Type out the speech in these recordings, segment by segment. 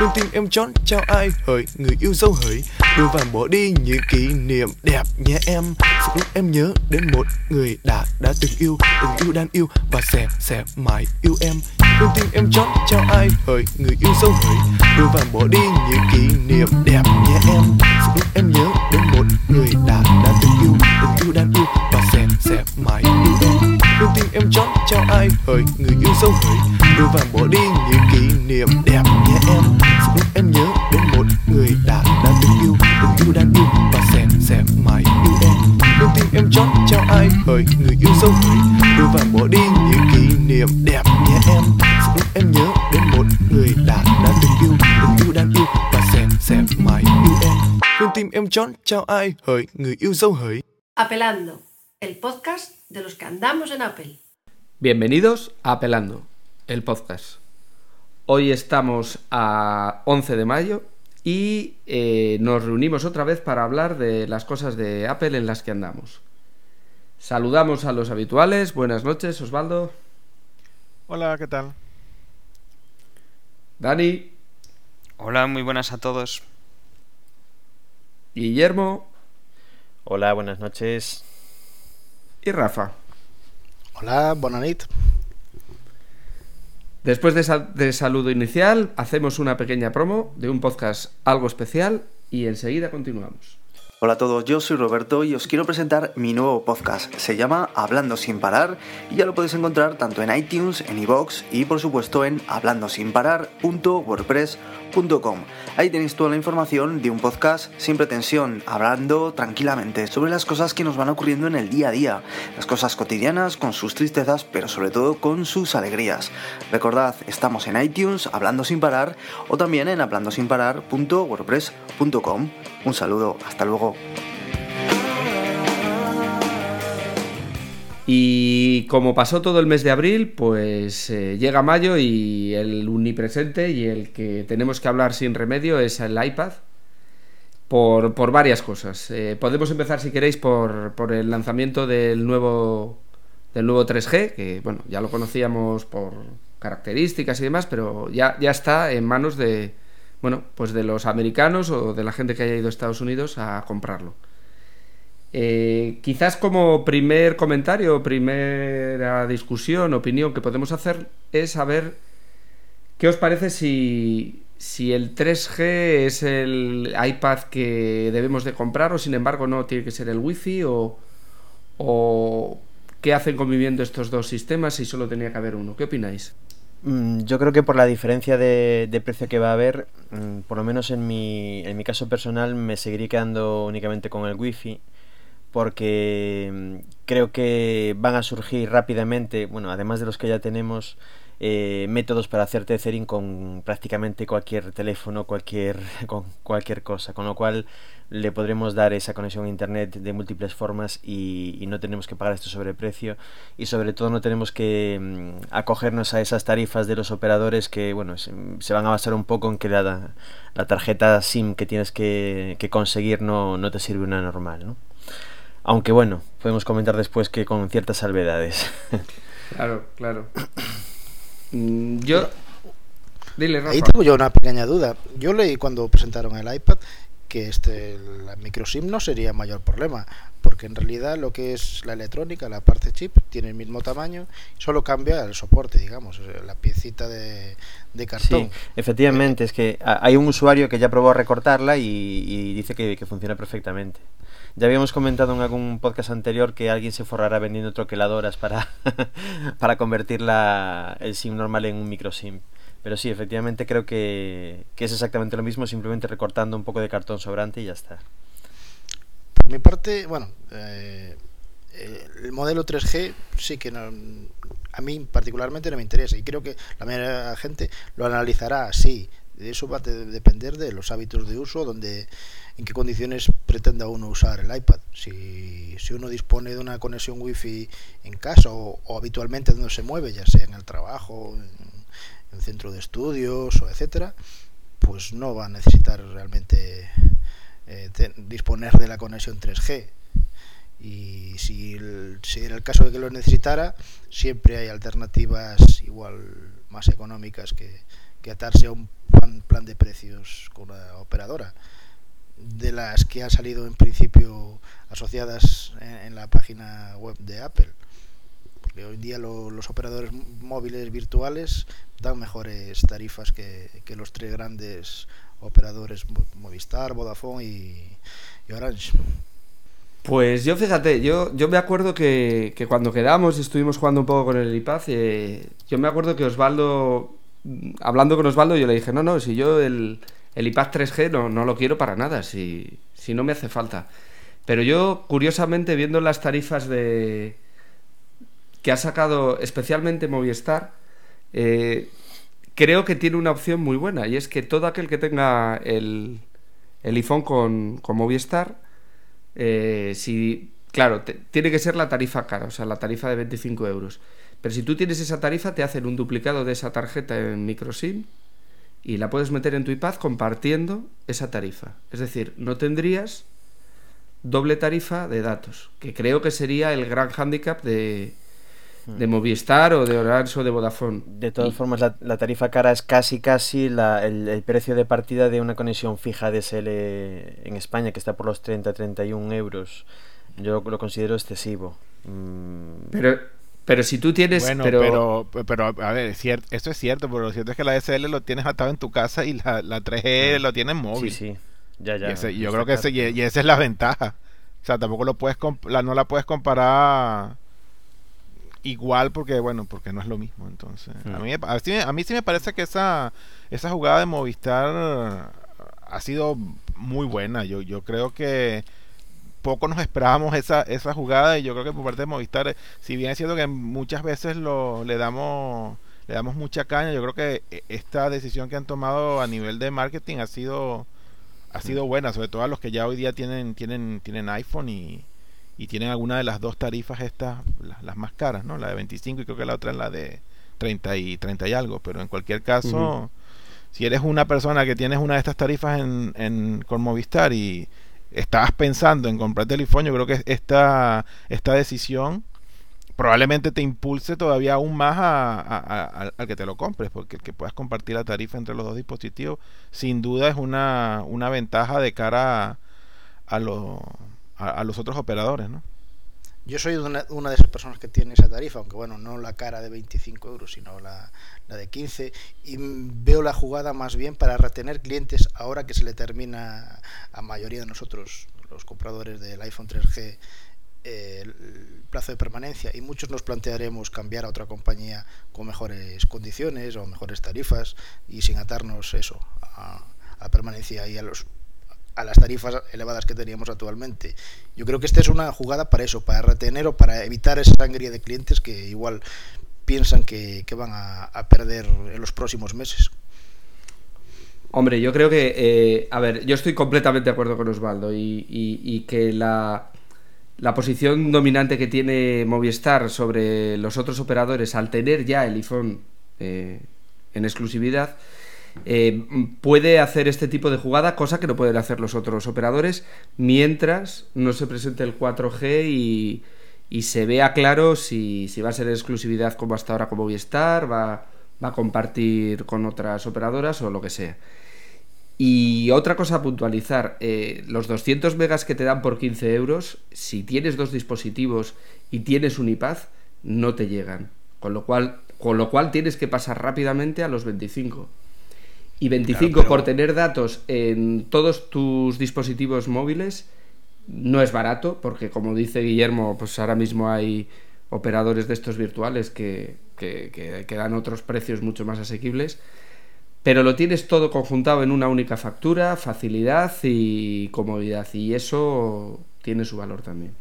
đừng tim em chọn cho ai hỡi, Người yêu dấu hỡi. Đưa và bỏ đi những kỷ niệm đẹp nhé em. Sự lúc em nhớ đến một người đã đã từng yêu Từng yêu đang yêu và sẽ sẽ mãi yêu em. Đừng tim em chọn cho ai hỡi, Người yêu dấu hỡi. Đưa và bỏ đi những kỷ niệm đẹp nhé em. Sự lúc em nhớ đến một người đã đã từng yêu Từng yêu đang yêu và sẽ sẽ mãi yêu em. Đừng tim em chọn ai hỡi Người yêu dấu hỡi. Đôi vàng bỏ đi những kỷ niệm đẹp nhé em. Sẽ lúc em nhớ đến một người đã đã từng yêu Từng yêu đang yêu và sẽ sẽ mãi yêu em. Con tim em chót chào ai? Hỡi Người yêu dấu hỡi. Đôi vàng bỏ đi những kỷ niệm đẹp nhé em. Sẽ lúc em nhớ đến một người đã đã từng yêu Từng yêu đang yêu và sẽ sẽ mãi yêu em. Con tim em chót chào ai? Hỡi Người yêu dấu hỡi. Apelando, el podcast de los que andamos en Apple. Bienvenidos a Apelando, el podcast. Hoy estamos a 11 de mayo y eh, nos reunimos otra vez para hablar de las cosas de Apple en las que andamos. Saludamos a los habituales. Buenas noches, Osvaldo. Hola, ¿qué tal? Dani. Hola, muy buenas a todos. Guillermo. Hola, buenas noches. Y Rafa. Hola, buenas noches. Después de, sal de saludo inicial, hacemos una pequeña promo de un podcast algo especial y enseguida continuamos. Hola a todos, yo soy Roberto y os quiero presentar mi nuevo podcast. Se llama Hablando sin parar y ya lo podéis encontrar tanto en iTunes, en iVoox y por supuesto en hablandosinparar.wordpress.com. Ahí tenéis toda la información de un podcast sin pretensión, hablando tranquilamente sobre las cosas que nos van ocurriendo en el día a día, las cosas cotidianas con sus tristezas, pero sobre todo con sus alegrías. Recordad, estamos en iTunes, Hablando sin parar o también en hablandosinparar.wordpress.com. Un saludo, hasta luego. Y como pasó todo el mes de abril, pues eh, llega mayo y el unipresente y el que tenemos que hablar sin remedio es el iPad. Por, por varias cosas. Eh, podemos empezar, si queréis, por, por, el lanzamiento del nuevo, del nuevo 3G, que bueno, ya lo conocíamos por características y demás, pero ya, ya está en manos de, bueno, pues de los americanos o de la gente que haya ido a Estados Unidos a comprarlo. Eh, quizás como primer comentario, primera discusión, opinión que podemos hacer es saber qué os parece si, si el 3G es el iPad que debemos de comprar o sin embargo no tiene que ser el Wi-Fi o, qué hacen conviviendo estos dos sistemas si solo tenía que haber uno. ¿Qué opináis? Mm, yo creo que por la diferencia de, precio que va a haber, mm, por lo menos en mi, en mi caso personal, me seguiría quedando únicamente con el wifi porque mm, creo que van a surgir rápidamente, bueno, además de los que ya tenemos, eh, métodos para hacer tethering con prácticamente cualquier teléfono, cualquier, con cualquier cosa, con lo cual le podremos dar esa conexión a internet de múltiples formas y, no tenemos que pagar este sobreprecio y sobre todo no tenemos que mm, acogernos a esas tarifas de los operadores que bueno se, se van a basar un poco en que la, la tarjeta SIM que tienes que, que conseguir no, no, te sirve una normal, ¿no? Aunque bueno, podemos comentar después que con ciertas salvedades. Claro, claro. Yo. Dile, Rafa. Ahí tengo yo una pequeña duda. Yo leí cuando presentaron el iPad que este la microSIM no sería mayor problema, porque en realidad lo que es la electrónica, la parte chip, tiene el mismo tamaño, solo cambia el soporte, digamos, la piecita de, de cartón. Sí, efectivamente, eh, es que hay un usuario que ya probó a recortarla y, y dice que, que funciona perfectamente. Ya habíamos comentado en algún podcast anterior que alguien se forrará vendiendo troqueladoras para, para convertir la, el SIM normal en un micro SIM. Pero sí, efectivamente creo que, que, es exactamente lo mismo, simplemente recortando un poco de cartón sobrante y ya está. Por mi parte, bueno, eh, el modelo 3G sí que no, a mí particularmente no me interesa y creo que la mayoría de la gente lo analizará así. Eso va a depender de los hábitos de uso, donde en qué condiciones pretenda uno usar el iPad. Si, si uno dispone de una conexión wifi en casa o, habitualmente donde se mueve, ya sea en el trabajo, en, en centro de estudios o etcétera, pues no va a necesitar realmente eh, disponer de la conexión 3G. Y si, era el caso de que lo necesitara, siempre hay alternativas igual más económicas que, que atarse a un plan, plan de precios con la operadora de las que han salido en principio asociadas en, la página web de Apple. Porque hoy en día los operadores móviles virtuales dan mejores tarifas que, los tres grandes operadores Movistar, Vodafone y, Orange. Pues yo fíjate, yo, yo me acuerdo que, cuando quedamos y estuvimos jugando un poco con el iPad, eh, yo me acuerdo que Osvaldo, hablando con Osvaldo, yo le dije, no, no, si yo el, el iPad 3G no, no lo quiero para nada, si, si no me hace falta. Pero yo, curiosamente, viendo las tarifas de que ha sacado especialmente Movistar, eh, creo que tiene una opción muy buena y es que todo aquel que tenga el, el iPhone con, con Movistar, eh, si, claro, tiene que ser la tarifa cara, o sea, la tarifa de 25 euros. Pero si tú tienes esa tarifa, te hacen un duplicado de esa tarjeta en microSIM y la puedes meter en tu iPad compartiendo esa tarifa. Es decir, no tendrías doble tarifa de datos, que creo que sería el gran hándicap de, de hmm. Movistar o de Orange o de Vodafone. De todas formas, la, tarifa cara es casi casi el, precio de partida de una conexión fija DSL en España, que está por los 30-31 euros. Yo lo considero excesivo. Mm. Pero pero si tú tienes. Bueno, pero, pero, a ver, cierto, esto es cierto, pero lo cierto es que la DSL lo tienes atado en tu casa y la, la 3G lo tienes móvil. Sí, sí. Ya, ya. yo creo que ese, y, esa es la ventaja. O sea, tampoco lo puedes la, no la puedes comparar igual porque, bueno, porque no es lo mismo. Entonces, a, mí, a, mí, sí me parece que esa, esa jugada de Movistar ha sido muy buena. Yo, yo creo que poco nos esperábamos esa, esa jugada y yo creo que por parte de Movistar, eh, si bien es cierto que muchas veces lo, le damos le damos mucha caña, yo creo que eh, esta decisión que han tomado a nivel de marketing ha sido ha sido buena, sobre todo a los que ya hoy día tienen tienen tienen iPhone y, y tienen alguna de las dos tarifas estas las, más caras, ¿no? La de 25 y creo que la otra es la de 30 y 30 y algo, pero en cualquier caso, si eres una persona que tienes una de estas tarifas en, en con Movistar y estabas pensando en comprarte el yo creo que esta, esta decisión probablemente te impulse todavía aún más a, al que te lo compres, porque el que puedas compartir la tarifa entre los dos dispositivos, sin duda es una, una ventaja de cara a, lo, a, los otros operadores, ¿no? Yo soy una, una, de esas personas que tiene esa tarifa, aunque bueno, no la cara de 25 euros, sino la, de 15, y veo la jugada más bien para retener clientes ahora que se le termina a mayoría de nosotros, los compradores del iPhone 3G, eh, el plazo de permanencia y muchos nos plantearemos cambiar a otra compañía con mejores condiciones o mejores tarifas y sin atarnos eso a, a permanencia y a los a las tarifas elevadas que teníamos actualmente. Yo creo que esta es una jugada para eso, para retener o para evitar esa sangría de clientes que igual piensan que, van a, perder en los próximos meses. Hombre, yo creo que, eh, a ver, yo estoy completamente de acuerdo con Osvaldo y, que la, la, posición dominante que tiene Movistar sobre los otros operadores al tener ya el iPhone eh, en exclusividad, eh, puede hacer este tipo de jugada, cosa que no pueden hacer los otros operadores, mientras no se presente el 4G y, se vea claro si, va a ser exclusividad como hasta ahora como Movistar, va, va a compartir con otras operadoras o lo que sea. Y otra cosa a puntualizar, eh, los 200 megas que te dan por 15 euros, si tienes dos dispositivos y tienes un iPad, no te llegan. Con lo cual, con lo cual tienes que pasar rápidamente a los 25. Y 25 por tener datos en todos tus dispositivos móviles no es barato, porque como dice Guillermo, pues ahora mismo hay operadores de estos virtuales que, que, dan otros precios mucho más asequibles. Pero lo tienes todo conjuntado en una única factura, facilidad y comodidad. Y eso tiene su valor también.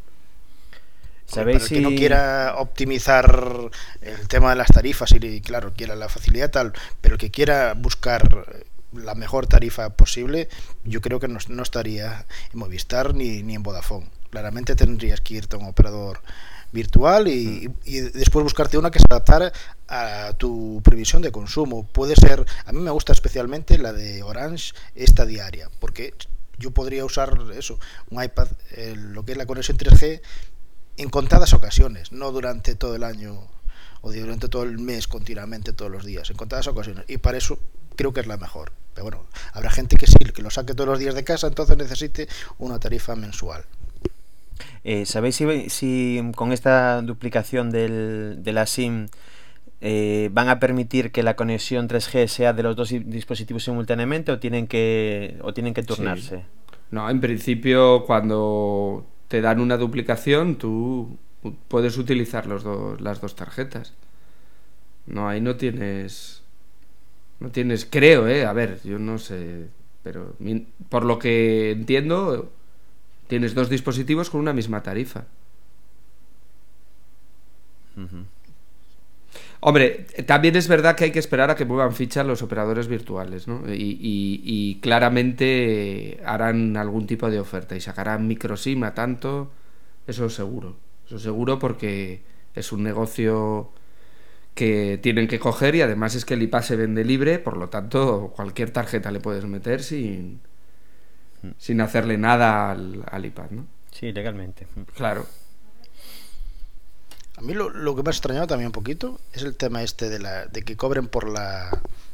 ¿Sabéis si... que no quiera optimizar el tema de las tarifas y claro, quiera la facilidad tal, pero el que quiera buscar la mejor tarifa posible, yo creo que no, no estaría en Movistar ni, ni, en Vodafone. Claramente tendrías que irte a un operador virtual y, y, después buscarte una que se adaptara a tu previsión de consumo. Puede ser, a mí me gusta especialmente la de Orange, esta diaria, porque yo podría usar eso, un iPad, lo que es la conexión 3G, en contadas ocasiones, no durante todo el año o durante todo el mes continuamente, todos los días, en contadas ocasiones. Y para eso creo que es la mejor. Pero bueno, habrá gente que sí, que lo saque todos los días de casa, entonces necesite una tarifa mensual. Eh, ¿Sabéis si, si, con esta duplicación del, de la SIM eh, van a permitir que la conexión 3G sea de los dos dispositivos simultáneamente o tienen que, o tienen que turnarse? Sí. No, en principio cuando te dan una duplicación tú puedes utilizar los dos, las dos tarjetas. No, ahí no tienes... No tienes, creo, ¿eh? A ver, yo no sé, pero por lo que entiendo, tienes dos dispositivos con una misma tarifa. Hombre, también es verdad que hay que esperar a que muevan fichas los operadores virtuales, ¿no? Y, y, y claramente harán algún tipo de oferta y sacarán microsim a tanto, eso seguro. Eso seguro porque es un negocio que tienen que coger y además es que el IPA se vende libre, por lo tanto cualquier tarjeta le puedes meter sin, sin hacerle nada al, al iPad, ¿no? Sí, legalmente. Claro. A mí lo, que me ha extrañado también un poquito es el tema este de, la, de que cobren por la,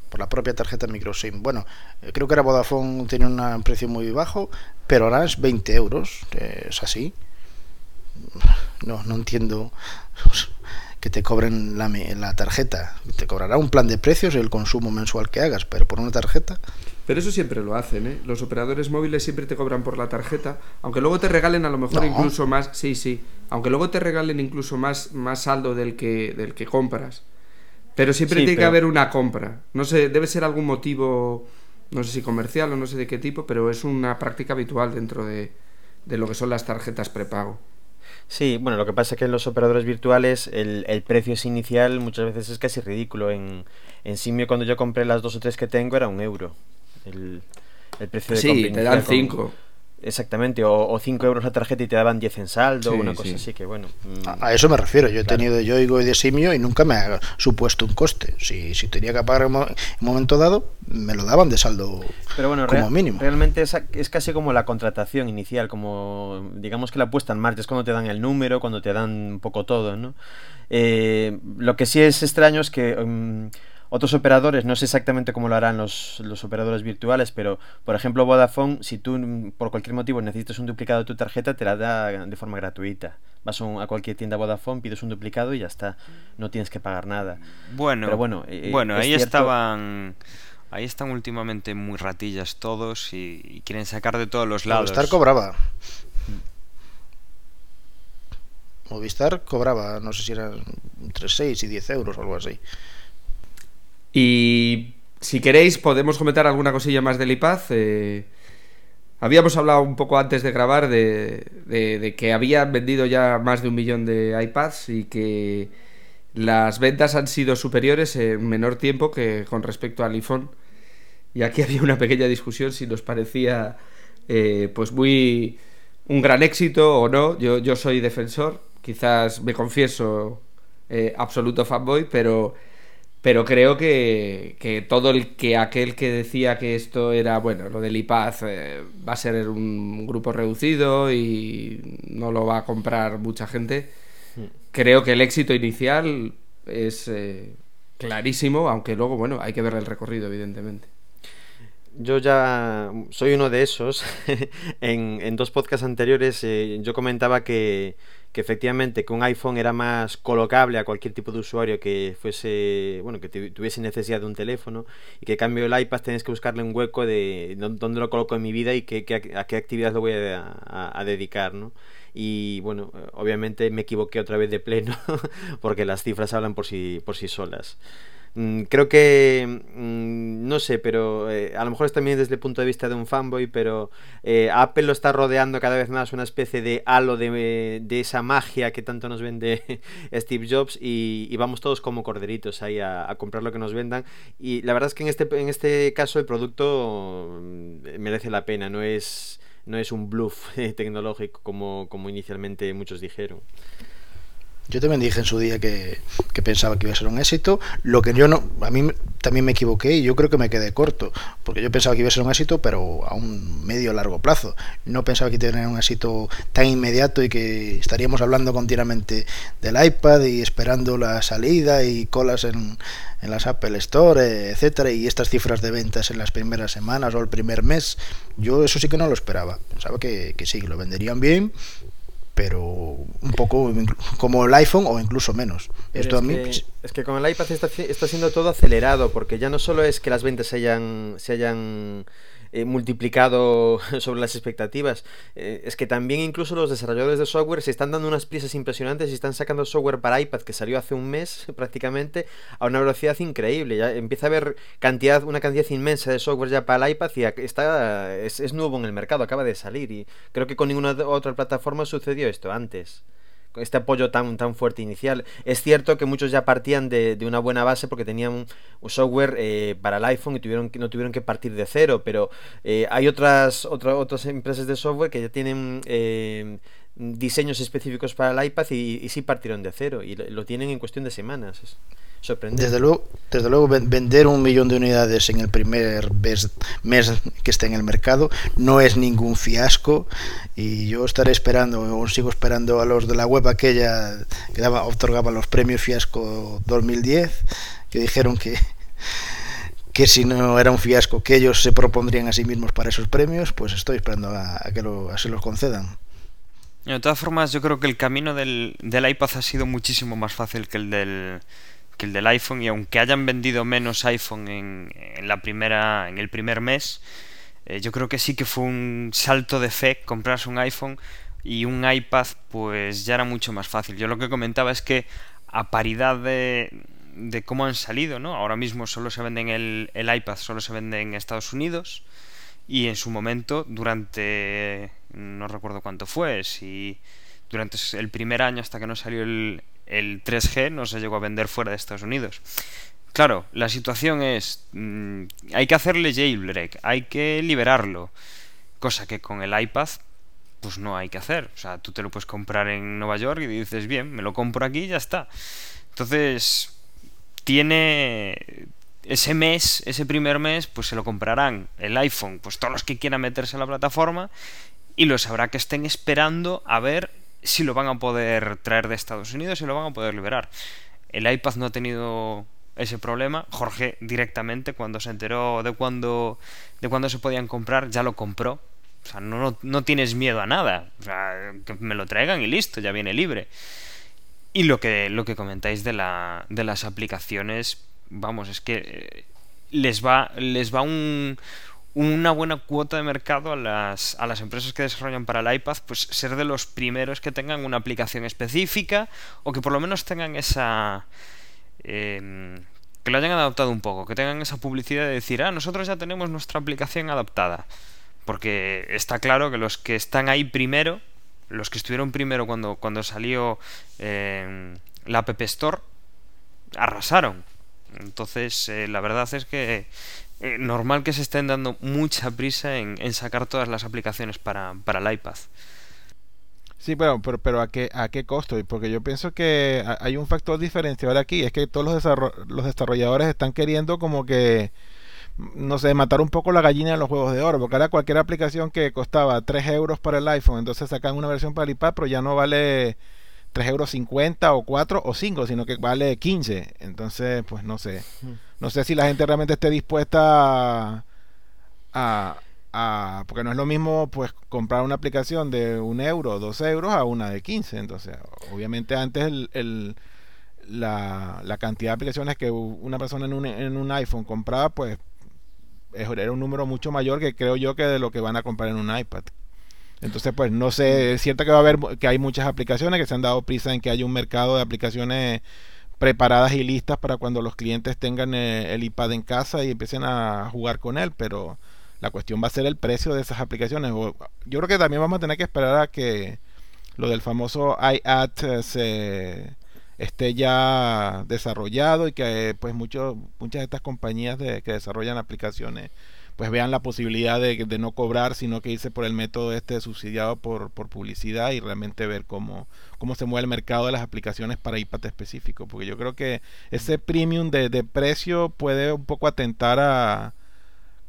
por la propia tarjeta microSIM. Bueno, eh, creo que era Vodafone tenía un precio muy bajo, pero ahora es 20 euros. Eh, es así. No, no entiendo que te cobren la, la tarjeta. Te cobrará un plan de precios y el consumo mensual que hagas, pero por una tarjeta. Pero eso siempre lo hacen, ¿eh? Los operadores móviles siempre te cobran por la tarjeta, aunque luego te regalen a lo mejor no. incluso más, sí, sí, aunque luego te regalen incluso más, más saldo del que, del que compras. Pero siempre sí, tiene pero... que haber una compra. No sé, debe ser algún motivo, no sé si comercial o no sé de qué tipo, pero es una práctica habitual dentro de, de lo que son las tarjetas prepago. Sí, bueno, lo que pasa es que en los operadores virtuales el, el precio inicial muchas veces es casi ridículo. En, en Simio cuando yo compré las dos o tres que tengo era un euro el, el precio de sí, te dan 5. Exactamente, o 5 euros la tarjeta y te daban 10 en saldo, sí, una cosa sí. así que bueno. Mmm... A, a, eso me refiero, yo he claro. tenido Yoigo y de Simio y nunca me ha supuesto un coste. Si, si tenía que pagar en un momento dado, me lo daban de saldo Pero bueno, como real, mínimo. Realmente es, es, casi como la contratación inicial, como digamos que la puesta en marcha, es cuando te dan el número, cuando te dan un poco todo, ¿no? Eh, lo que sí es extraño es que... Um, otros operadores, no sé exactamente cómo lo harán los, los, operadores virtuales, pero por ejemplo Vodafone, si tú por cualquier motivo necesitas un duplicado de tu tarjeta, te la da de forma gratuita. Vas a cualquier tienda Vodafone, pides un duplicado y ya está. No tienes que pagar nada. Bueno, pero bueno, eh, bueno ahí cierto... estaban... Ahí están últimamente muy ratillas todos y, y quieren sacar de todos los lados. Movistar cobraba. Movistar cobraba, no sé si eran entre 6 y 10 euros o algo así. Y si queréis podemos comentar alguna cosilla más del iPad. Eh, habíamos hablado un poco antes de grabar de, de, de, que habían vendido ya más de un millón de iPads y que las ventas han sido superiores en menor tiempo que con respecto al iPhone. Y aquí había una pequeña discusión si nos parecía eh, pues muy un gran éxito o no. Yo, yo soy defensor, quizás me confieso eh, absoluto fanboy, pero pero creo que, que, todo el que aquel que decía que esto era bueno lo del iPad eh, va a ser un grupo reducido y no lo va a comprar mucha gente. Creo que el éxito inicial es eh, clarísimo aunque luego bueno hay que ver el recorrido evidentemente. Yo ya soy uno de esos. En, en dos podcasts anteriores eh, yo comentaba que que efectivamente que un iPhone era más colocable a cualquier tipo de usuario que fuese, bueno, que tuviese necesidad de un teléfono y que cambio el iPad tienes que buscarle un hueco de dónde lo coloco en mi vida y que, a qué actividad lo voy a, a, a dedicar, ¿no? y bueno, obviamente me equivoqué otra vez de pleno porque las cifras hablan por sí, por sí solas. Mm, creo que, mm, no sé, pero eh, a lo mejor es también desde el punto de vista de un fanboy, pero eh, Apple lo está rodeando cada vez más una especie de halo de, de esa magia que tanto nos vende Steve Jobs y, vamos todos como corderitos ahí a, a, comprar lo que nos vendan. Y la verdad es que en este, en este caso el producto mm, merece la pena, no es, no es un bluff tecnológico como, como inicialmente muchos dijeron. Yo también dije en su día que, pensaba que iba a ser un éxito. Lo que yo no, a mí también me equivoqué y yo creo que me quedé corto, porque yo pensaba que iba a ser un éxito, pero a un medio largo plazo. No pensaba que iba a tener un éxito tan inmediato y que estaríamos hablando continuamente del iPad y esperando la salida y colas en, en las Apple Store, etcétera, y estas cifras de ventas en las primeras semanas o el primer mes. Yo eso sí que no lo esperaba. Pensaba que, que sí, que lo venderían bien, pero un poco como el iPhone o incluso menos. Esto es, a mí... que, es que con el iPad está, está siendo todo acelerado, porque ya no solo es que las ventas se hayan, se hayan eh, multiplicado sobre las expectativas. Eh, es que también incluso los desarrolladores de software se están dando unas prisas impresionantes y están sacando software para iPad que salió hace un mes prácticamente a una velocidad increíble. Ya empieza a haber cantidad, una cantidad inmensa de software ya para el iPad y está, es, es nuevo en el mercado, acaba de salir y creo que con ninguna otra plataforma sucedió esto antes este apoyo tan, tan fuerte inicial. Es cierto que muchos ya partían de, de una buena base porque tenían un, software eh, para el iPhone y tuvieron que, no tuvieron que partir de cero, pero eh, hay otras, otra, otras empresas de software que ya tienen eh, diseños específicos para el iPad y, y sí partieron de cero y lo, lo tienen en cuestión de semanas. Sorprendente. Desde luego, desde luego, vender un millón de unidades en el primer mes, mes que esté en el mercado no es ningún fiasco y yo estaré esperando, o sigo esperando a los de la web aquella que daba, otorgaba los premios fiasco 2010, que dijeron que que si no era un fiasco que ellos se propondrían a sí mismos para esos premios, pues estoy esperando a, a que lo, a se los concedan. De todas formas, yo creo que el camino del, del iPad ha sido muchísimo más fácil que el del, que el del iPhone y aunque hayan vendido menos iPhone en, en la primera en el primer mes eh, yo creo que sí que fue un salto de fe comprarse un iPhone y un iPad pues ya era mucho más fácil. Yo lo que comentaba es que a paridad de, de cómo han salido no ahora mismo solo se vende en el, el iPad solo se vende en Estados Unidos y en su momento durante no recuerdo cuánto fue si durante el primer año hasta que no salió el, el 3G no se llegó a vender fuera de Estados Unidos. Claro, la situación es, mmm, hay que hacerle jailbreak, hay que liberarlo, cosa que con el iPad pues no hay que hacer. O sea, tú te lo puedes comprar en Nueva York y dices, bien, me lo compro aquí y ya está. Entonces, tiene ese mes, ese primer mes, pues se lo comprarán el iPhone, pues todos los que quieran meterse a la plataforma y los habrá que estén esperando a ver si lo van a poder traer de Estados Unidos y lo van a poder liberar. El iPad no ha tenido ese problema. Jorge directamente cuando se enteró de cuándo de cuándo se podían comprar ya lo compró. O sea, no, no, no tienes miedo a nada. O sea, que me lo traigan y listo, ya viene libre. Y lo que, lo que comentáis de, la, de las aplicaciones, vamos, es que les va, les va un, una buena cuota de mercado a las, a las empresas que desarrollan para el iPad, pues ser de los primeros que tengan una aplicación específica o que por lo menos tengan esa... Eh, que lo hayan adaptado un poco, que tengan esa publicidad de decir, ah, nosotros ya tenemos nuestra aplicación adaptada. Porque está claro que los que están ahí primero, los que estuvieron primero cuando, cuando salió eh, la App Store, arrasaron. Entonces, eh, la verdad es que eh, normal que se estén dando mucha prisa en, en sacar todas las aplicaciones para, para, el iPad. Sí, pero, pero, pero ¿a, qué, ¿a qué costo? Porque yo pienso que hay un factor diferenciador aquí, es que todos los desarrolladores están queriendo como que, no sé, matar un poco la gallina de los juegos de oro, porque ahora cualquier aplicación que costaba 3 euros para el iPhone, entonces sacan una versión para el iPad, pero ya no vale 3 euros 50 o 4 o 5, sino que vale 15. Entonces, pues no sé. No sé si la gente realmente esté dispuesta a, a, porque no es lo mismo pues comprar una aplicación de un euro dos euros a una de 15. Entonces, obviamente antes el, el la, la, cantidad de aplicaciones que una persona en un, en un iPhone compraba, pues era un número mucho mayor que creo yo que de lo que van a comprar en un iPad. Entonces, pues no sé, es cierto que va a haber que hay muchas aplicaciones que se han dado prisa en que haya un mercado de aplicaciones preparadas y listas para cuando los clientes tengan eh, el iPad en casa y empiecen a jugar con él, pero la cuestión va a ser el precio de esas aplicaciones. Yo creo que también vamos a tener que esperar a que lo del famoso iAd eh, se esté ya desarrollado y que pues muchos muchas de estas compañías que desarrollan aplicaciones pues vean la posibilidad de, de no cobrar, sino que irse por el método este subsidiado por, por publicidad y realmente ver cómo, cómo se mueve el mercado de las aplicaciones para iPad específico, porque yo creo que ese premium de, de precio puede un poco atentar a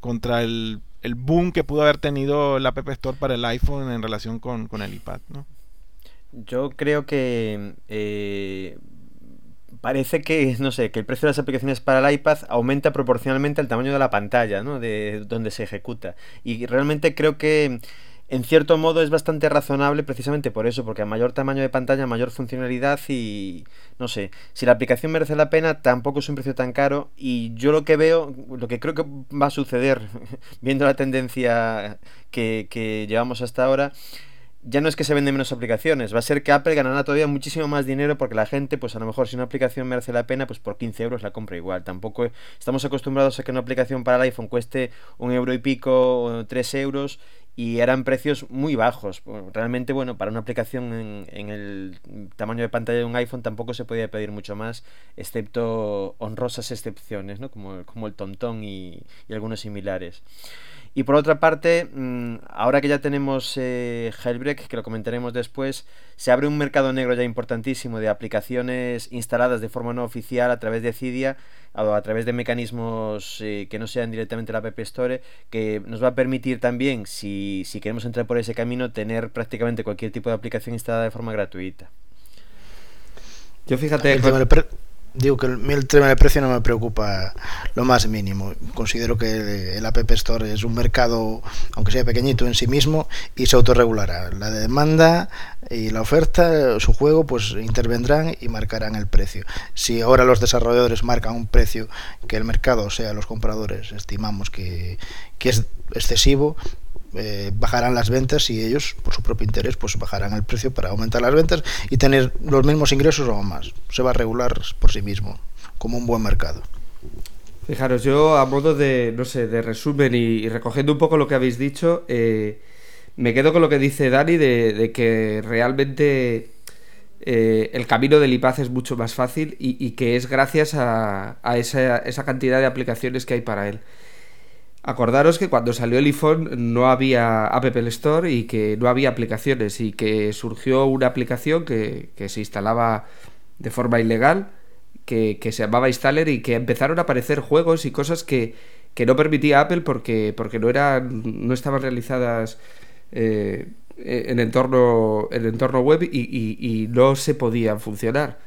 contra el, el, boom que pudo haber tenido la App Store para el iPhone en relación con, con el iPad, ¿no? Yo creo que eh, parece que, no sé, que el precio de las aplicaciones para el iPad aumenta proporcionalmente al tamaño de la pantalla, ¿no? De donde se ejecuta. Y realmente creo que en cierto modo es bastante razonable precisamente por eso, porque a mayor tamaño de pantalla, mayor funcionalidad y no sé, si la aplicación merece la pena, tampoco es un precio tan caro y yo lo que veo, lo que creo que va a suceder viendo la tendencia que, que llevamos hasta ahora, ya no es que se venden menos aplicaciones, va a ser que Apple ganará todavía muchísimo más dinero porque la gente, pues a lo mejor si una aplicación merece la pena, pues por 15 euros la compra igual. Tampoco estamos acostumbrados a que una aplicación para el iPhone cueste un euro y pico o tres euros y eran precios muy bajos. Realmente, bueno, para una aplicación en, en, el tamaño de pantalla de un iPhone tampoco se podía pedir mucho más, excepto honrosas excepciones, ¿no? Como, como el Tontón y, y algunos similares. Y por otra parte, mm, ahora que ya tenemos eh, Jailbreak, que lo comentaremos después, se abre un mercado negro ya importantísimo de aplicaciones instaladas de forma no oficial a través de Cydia o a través de mecanismos eh, que no sean directamente la App Store, que nos va a permitir también, si, si queremos entrar por ese camino, tener prácticamente cualquier tipo de aplicación instalada de forma gratuita. Yo fíjate... digo que el tema precio no me preocupa lo más mínimo. Considero que el App Store es un mercado, aunque sea pequeñito en sí mismo, y se autorregulará. La demanda y la oferta, su juego, pues intervendrán y marcarán el precio. Si ahora los desarrolladores marcan un precio que el mercado, o sea, los compradores, estimamos que, que es excesivo, eh, bajarán las ventas y ellos, por su propio interés, pues bajarán el precio para aumentar las ventas y tener los mismos ingresos o más. Se va a regular por sí mismo, como un buen mercado. Fijaros, yo a modo de, no sé, de resumen y, recogiendo un poco lo que habéis dicho, eh, me quedo con lo que dice Dani de, que realmente eh, el camino del iPad es mucho más fácil y, y que es gracias a, a esa, esa cantidad de aplicaciones que hay para él. Acordaros que cuando salió el iPhone no había App Store y que no había aplicaciones y que surgió una aplicación que, que se instalaba de forma ilegal, que, que, se llamaba Installer y que empezaron a aparecer juegos y cosas que, que no permitía Apple porque, porque no, eran, no estaban realizadas eh, en, entorno, en entorno web y, y, y no se podían funcionar.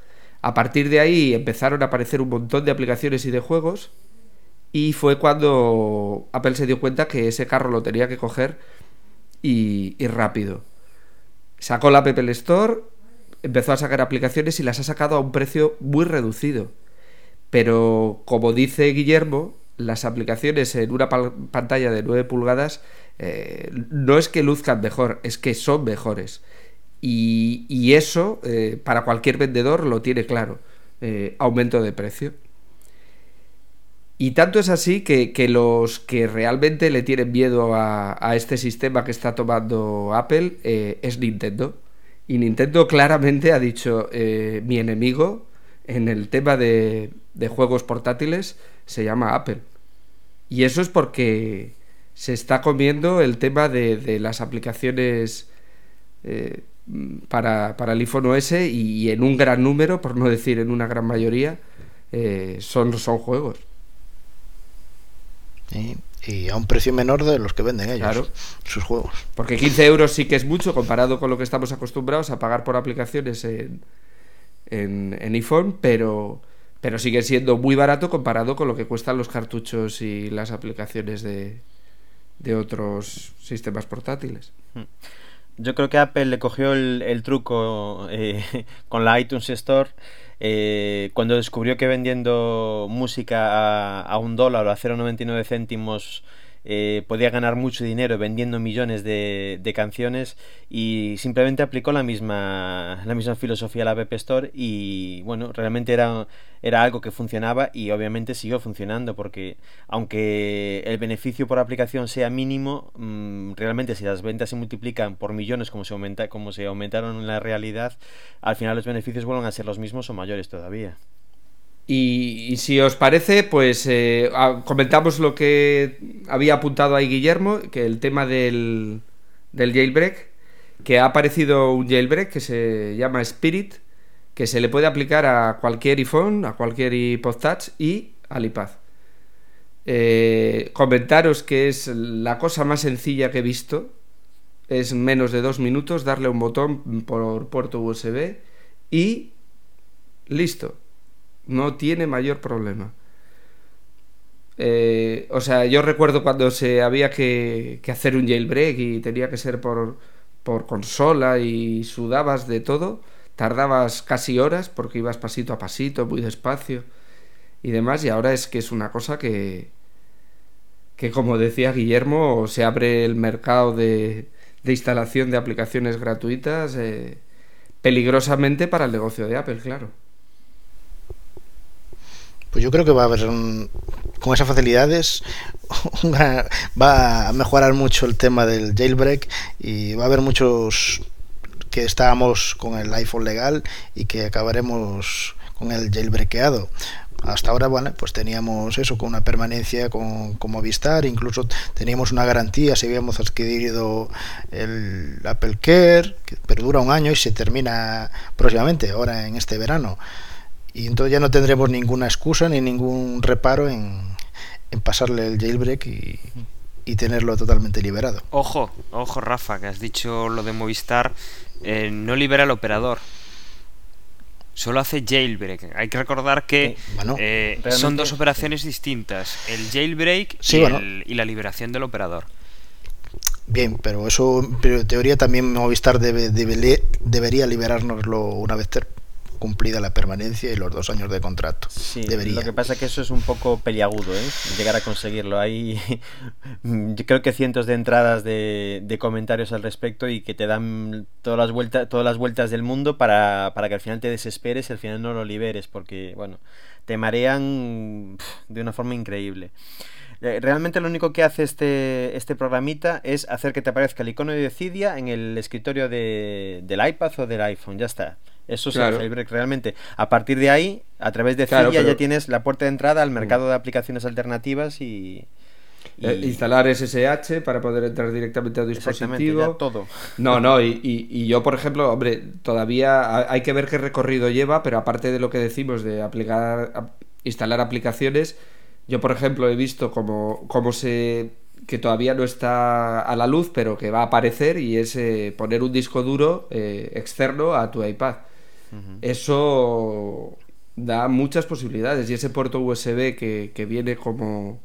A partir de ahí empezaron a aparecer un montón de aplicaciones y de juegos y fue cuando Apple se dio cuenta que ese carro lo tenía que coger y, rápido. Sacó la Apple Store, empezó a sacar aplicaciones y las ha sacado a un precio muy reducido. Pero como dice Guillermo, las aplicaciones en una pantalla de 9 pulgadas eh, no es que luzcan mejor, es que son mejores. Y, y eso, eh, para cualquier vendedor, lo tiene claro. Eh, aumento de precio. Y tanto es así que, los que realmente le tienen miedo a, este sistema que está tomando Apple eh, es Nintendo. Y Nintendo claramente ha dicho, eh, mi enemigo en el tema de, juegos portátiles se llama Apple. Y eso es porque se está comiendo el tema de, las aplicaciones eh, para, para, el iPhone OS y, y, en un gran número, por no decir en una gran mayoría, son, son juegos. Y, y, a un precio menor de los que venden ellos, claro. sus juegos. Porque 15 euros sí que es mucho comparado con lo que estamos acostumbrados a pagar por aplicaciones en, en, en iPhone, pero, pero sigue siendo muy barato comparado con lo que cuestan los cartuchos y las aplicaciones de, de otros sistemas portátiles. Yo creo que Apple le cogió el, el truco eh, con la iTunes Store eh, cuando descubrió que vendiendo música a, a un dólar o a 0,99 céntimos eh, podía ganar mucho dinero vendiendo millones de, canciones y simplemente aplicó la misma, la misma filosofía a la App Store y bueno, realmente era, era algo que funcionaba y obviamente siguió funcionando porque aunque el beneficio por aplicación sea mínimo, mmm, realmente si las ventas se multiplican por millones como se, aumenta, como se aumentaron en la realidad, al final los beneficios vuelven a ser los mismos o mayores todavía. Y, si os parece, pues eh, comentamos lo que había apuntado ahí Guillermo, que el tema del, del jailbreak, que ha aparecido un jailbreak que se llama Spirit, que se le puede aplicar a cualquier iPhone, a cualquier iPod Touch y al iPad. Eh, comentaros que es la cosa más sencilla que he visto. Es menos de dos minutos darle un botón por puerto USB y listo. No tiene mayor problema. Eh, o sea, yo recuerdo cuando se había que, hacer un jailbreak y tenía que ser por, por consola y sudabas de todo. Tardabas casi horas porque ibas pasito a pasito, muy despacio y demás. Y ahora es que es una cosa que, que como decía Guillermo, se abre el mercado de, de instalación de aplicaciones gratuitas eh, peligrosamente para el negocio de Apple, claro. Pues yo creo que va a haber con esas facilidades va a mejorar mucho el tema del jailbreak y va a haber muchos que estábamos con el iPhone legal y que acabaremos con el jailbreakado. Hasta ahora, bueno, pues teníamos eso con una permanencia con, con Movistar, incluso teníamos una garantía si habíamos adquirido el Apple Care, que perdura un año y se termina próximamente, ahora en este verano. Y entonces ya no tendremos ninguna excusa ni ningún reparo en, en pasarle el jailbreak y, y tenerlo totalmente liberado. Ojo, ojo Rafa, que has dicho lo de Movistar, eh, no libera el operador. Solo hace jailbreak. Hay que recordar que Sí, bueno, eh, son dos operaciones distintas. El jailbreak Sí, y, bueno. el- y la liberación del operador. Bien, pero eso, pero en teoría también Movistar debe, debe- debería liberárnoslo una vez ter- cumplida la permanencia y los dos años de contrato. Sí, debería. lo que pasa es que eso es un poco peliagudo, ¿eh? Llegar a conseguirlo. Hay, yo creo que cientos de entradas de, de comentarios al respecto y que te dan todas las vueltas, todas las vueltas del mundo para, para que al final te desesperes y al final no lo liberes, porque, bueno, te marean de una forma increíble. Eh, Realmente lo único que hace este, este programita es hacer que te aparezca el icono de Cydia en el escritorio de, del iPad o del iPhone, ya está. Eso es Claro. el jailbreak realmente. A partir de ahí, a través de Claro, Cydia pero- ya tienes la puerta de entrada al mercado de aplicaciones alternativas y... y- Eh, instalar SSH para poder entrar directamente a tu dispositivo. ya todo. No, no, y, y- y yo, por ejemplo, hombre, todavía ha- hay que ver qué recorrido lleva, pero aparte de lo que decimos de aplicar, ap- instalar aplicaciones, yo, por ejemplo, he visto como, como se que todavía no está a la luz, pero que va a aparecer y es eh, poner un disco duro eh, externo a tu iPad. Eso da muchas posibilidades y ese puerto USB que, que viene como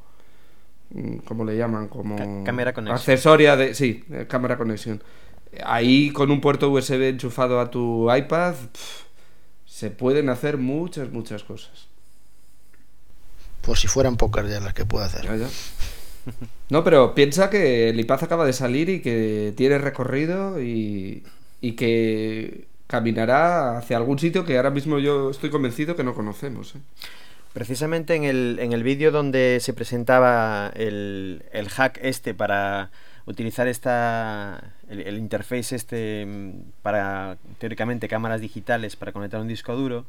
mm, ¿cómo le llaman? Como cámara conexión. accesoria de sí, eh, cámara conexión. Ahí con un puerto USB enchufado a tu iPad se pueden hacer muchas muchas cosas. Por si fueran pocas ya las que puedo hacer. Ya, ya. No, pero piensa que el iPad acaba de salir y que tiene recorrido y, y que caminará hacia algún sitio que ahora mismo yo estoy convencido que no conocemos. ¿eh? Precisamente en el, en el vídeo donde se presentaba el, el hack este para utilizar esta el, el interface este mm, para teóricamente cámaras digitales para conectar un disco duro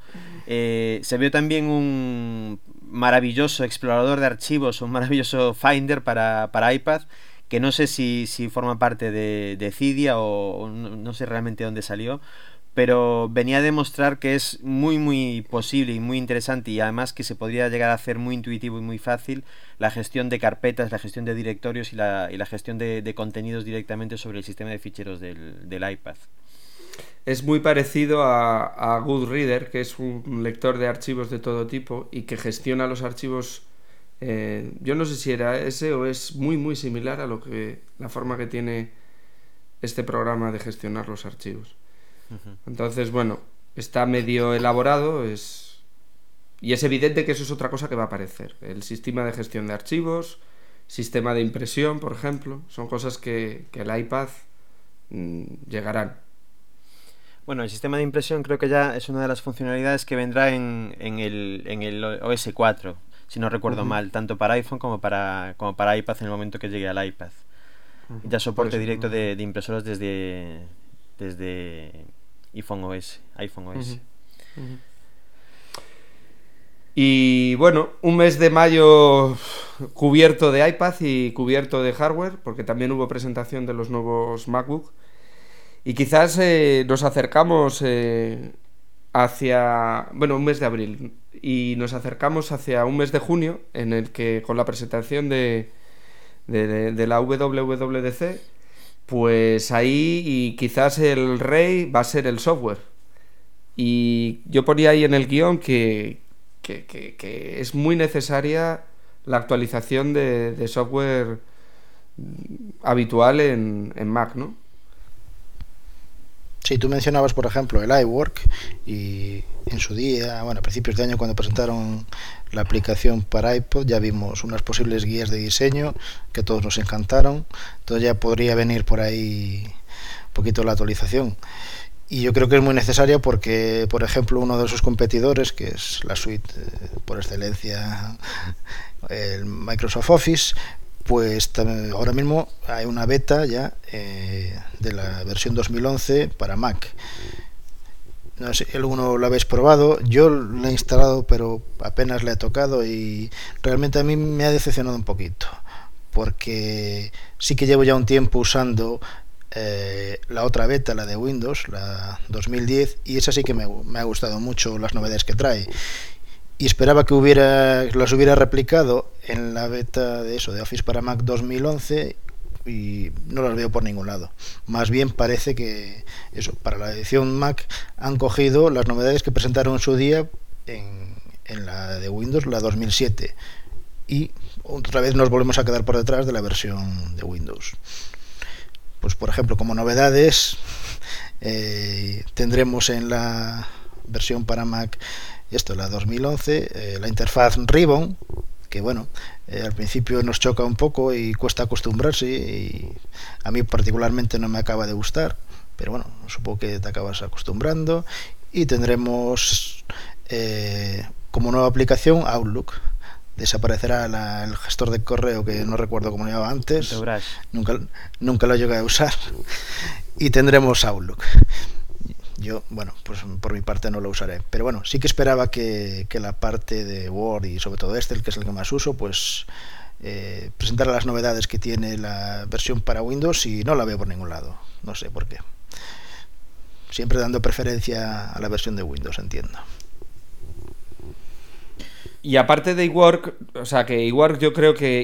eh, se vio también un maravilloso explorador de archivos un maravilloso finder para, para iPad que no sé si, si forma parte de, de Cydia o, o no, no sé realmente dónde salió pero venía a demostrar que es muy muy posible y muy interesante y además que se podría llegar a hacer muy intuitivo y muy fácil la gestión de carpetas, la gestión de directorios y la, y la gestión de, contenidos directamente sobre el sistema de ficheros del, del iPad. Es muy parecido a, a Goodreader, que es un lector de archivos de todo tipo y que gestiona los archivos. eh, yo no sé si era ese o es muy muy similar a lo que la forma que tiene este programa de gestionar los archivos. Entonces, bueno, está medio elaborado, es y es evidente que eso es otra cosa que va a aparecer. El sistema de gestión de archivos, sistema de impresión, por ejemplo, son cosas que, que el iPad mm, llegarán. Bueno, el sistema de impresión creo que ya es una de las funcionalidades que vendrá en, en, el, en el OS 4, si no recuerdo mal, tanto para iPhone como para, como para iPad en el momento que llegue al iPad. Ya soporte directo de impresoras desde, desde iPhone OS. iPhone OS. Y bueno, un mes de mayo cubierto de iPad y cubierto de hardware, porque también hubo presentación de los nuevos MacBook. Y quizás eh, nos acercamos eh, hacia, bueno, un mes de abril, y nos acercamos hacia un mes de junio, en el que con la presentación de, de, de la WWDC, pues ahí y quizás el rey va a ser el software. Y yo ponía ahí en el guion que, que, es muy necesaria la actualización de, de software habitual en, en, Mac, ¿no? Sí, tú mencionabas, por ejemplo, el iWork y en su día, bueno, a principios de año cuando presentaron la aplicación para iPod ya vimos unas posibles guías de diseño que todos nos encantaron, entonces ya podría venir por ahí un poquito la actualización. Y yo creo que es muy necesaria porque, por ejemplo, uno de sus competidores, que es la suite eh, por excelencia, el Microsoft Office, pues ahora mismo hay una beta ya eh, de la versión 2011 para Mac. No sé si alguno lo habéis probado. Yo lo he instalado, pero apenas le he tocado y realmente a mí me ha decepcionado un poquito. Porque sí que llevo ya un tiempo usando eh, la otra beta, la de Windows, la 2010, y esa sí que me, ha gustado mucho las novedades que trae. Y esperaba que hubiera las hubiera replicado en la beta de eso, de Office para Mac 2011 y no las veo por ningún lado. Más bien parece que eso, para la edición Mac han cogido las novedades que presentaron en su día en, en la de Windows, la 2007. Y otra vez nos volvemos a quedar por detrás de la versión de Windows pues por ejemplo como novedades eh, tendremos en la versión para Mac esto la 2011 eh, la interfaz Ribbon que bueno eh, al principio nos choca un poco y cuesta acostumbrarse y a mí particularmente no me acaba de gustar pero bueno supongo que te acabas acostumbrando y tendremos eh, como nueva aplicación Outlook desaparecerá la, el gestor de correo que no recuerdo cómo llamaba antes. Nunca, nunca lo llegué a usar. Y tendremos Outlook. Yo, bueno, pues por mi parte no lo usaré. Pero bueno, sí que esperaba que, que la parte de Word y sobre todo Excel, que es el que más uso, pues eh, presentara las novedades que tiene la versión para Windows y no la veo por ningún lado. No sé por qué. Siempre dando preferencia a la versión de Windows, entiendo. Y aparte de eWork, o sea que eWork yo creo que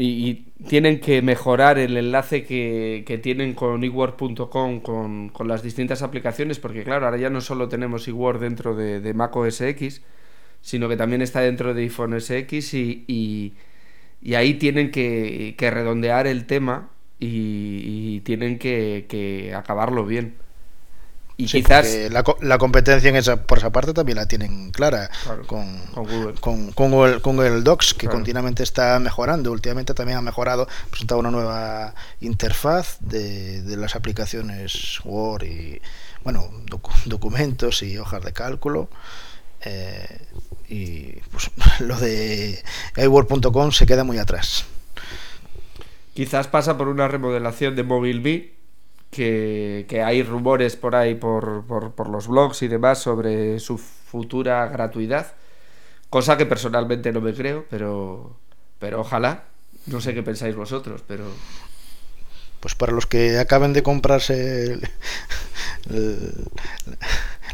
y tienen que mejorar el enlace que, tienen con eWork.com con, con, las distintas aplicaciones, porque claro, ahora ya no solo tenemos eWork dentro de, de Mac OS X, sino que también está dentro de iPhone OS X y, y, y ahí tienen que, que, redondear el tema y, tienen que, que acabarlo bien. Y sí, quizás la, la, competencia en esa, por esa parte también la tienen clara claro, con, con, Google. Con, con, Google, con el Docs, que claro. continuamente está mejorando. Últimamente también ha mejorado, presentado una nueva interfaz de, de las aplicaciones Word y bueno, doc, documentos y hojas de cálculo. Eh, y pues lo de iWord.com se queda muy atrás. Quizás pasa por una remodelación de MobileBee que, hay rumores por ahí por, por, los blogs y demás sobre su futura gratuidad, cosa que personalmente no me creo, pero, pero ojalá, no sé qué pensáis vosotros, pero... Pues para los que acaben de comprarse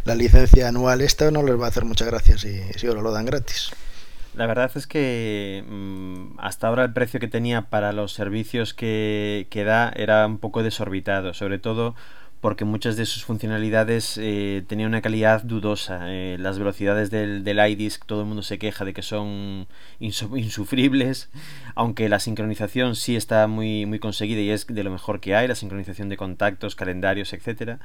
la licencia anual esta no les va a hacer muchas gracias si, si ahora lo dan gratis. La verdad es que mmm, hasta ahora el precio que tenía para los servicios que, que, da era un poco desorbitado, sobre todo porque muchas de sus funcionalidades eh, tenían una calidad dudosa. Eh, las velocidades del, del iDisk, todo el mundo se queja de que son insufribles, aunque la sincronización sí está muy, muy conseguida y es de lo mejor que hay, la sincronización de contactos, calendarios, etcétera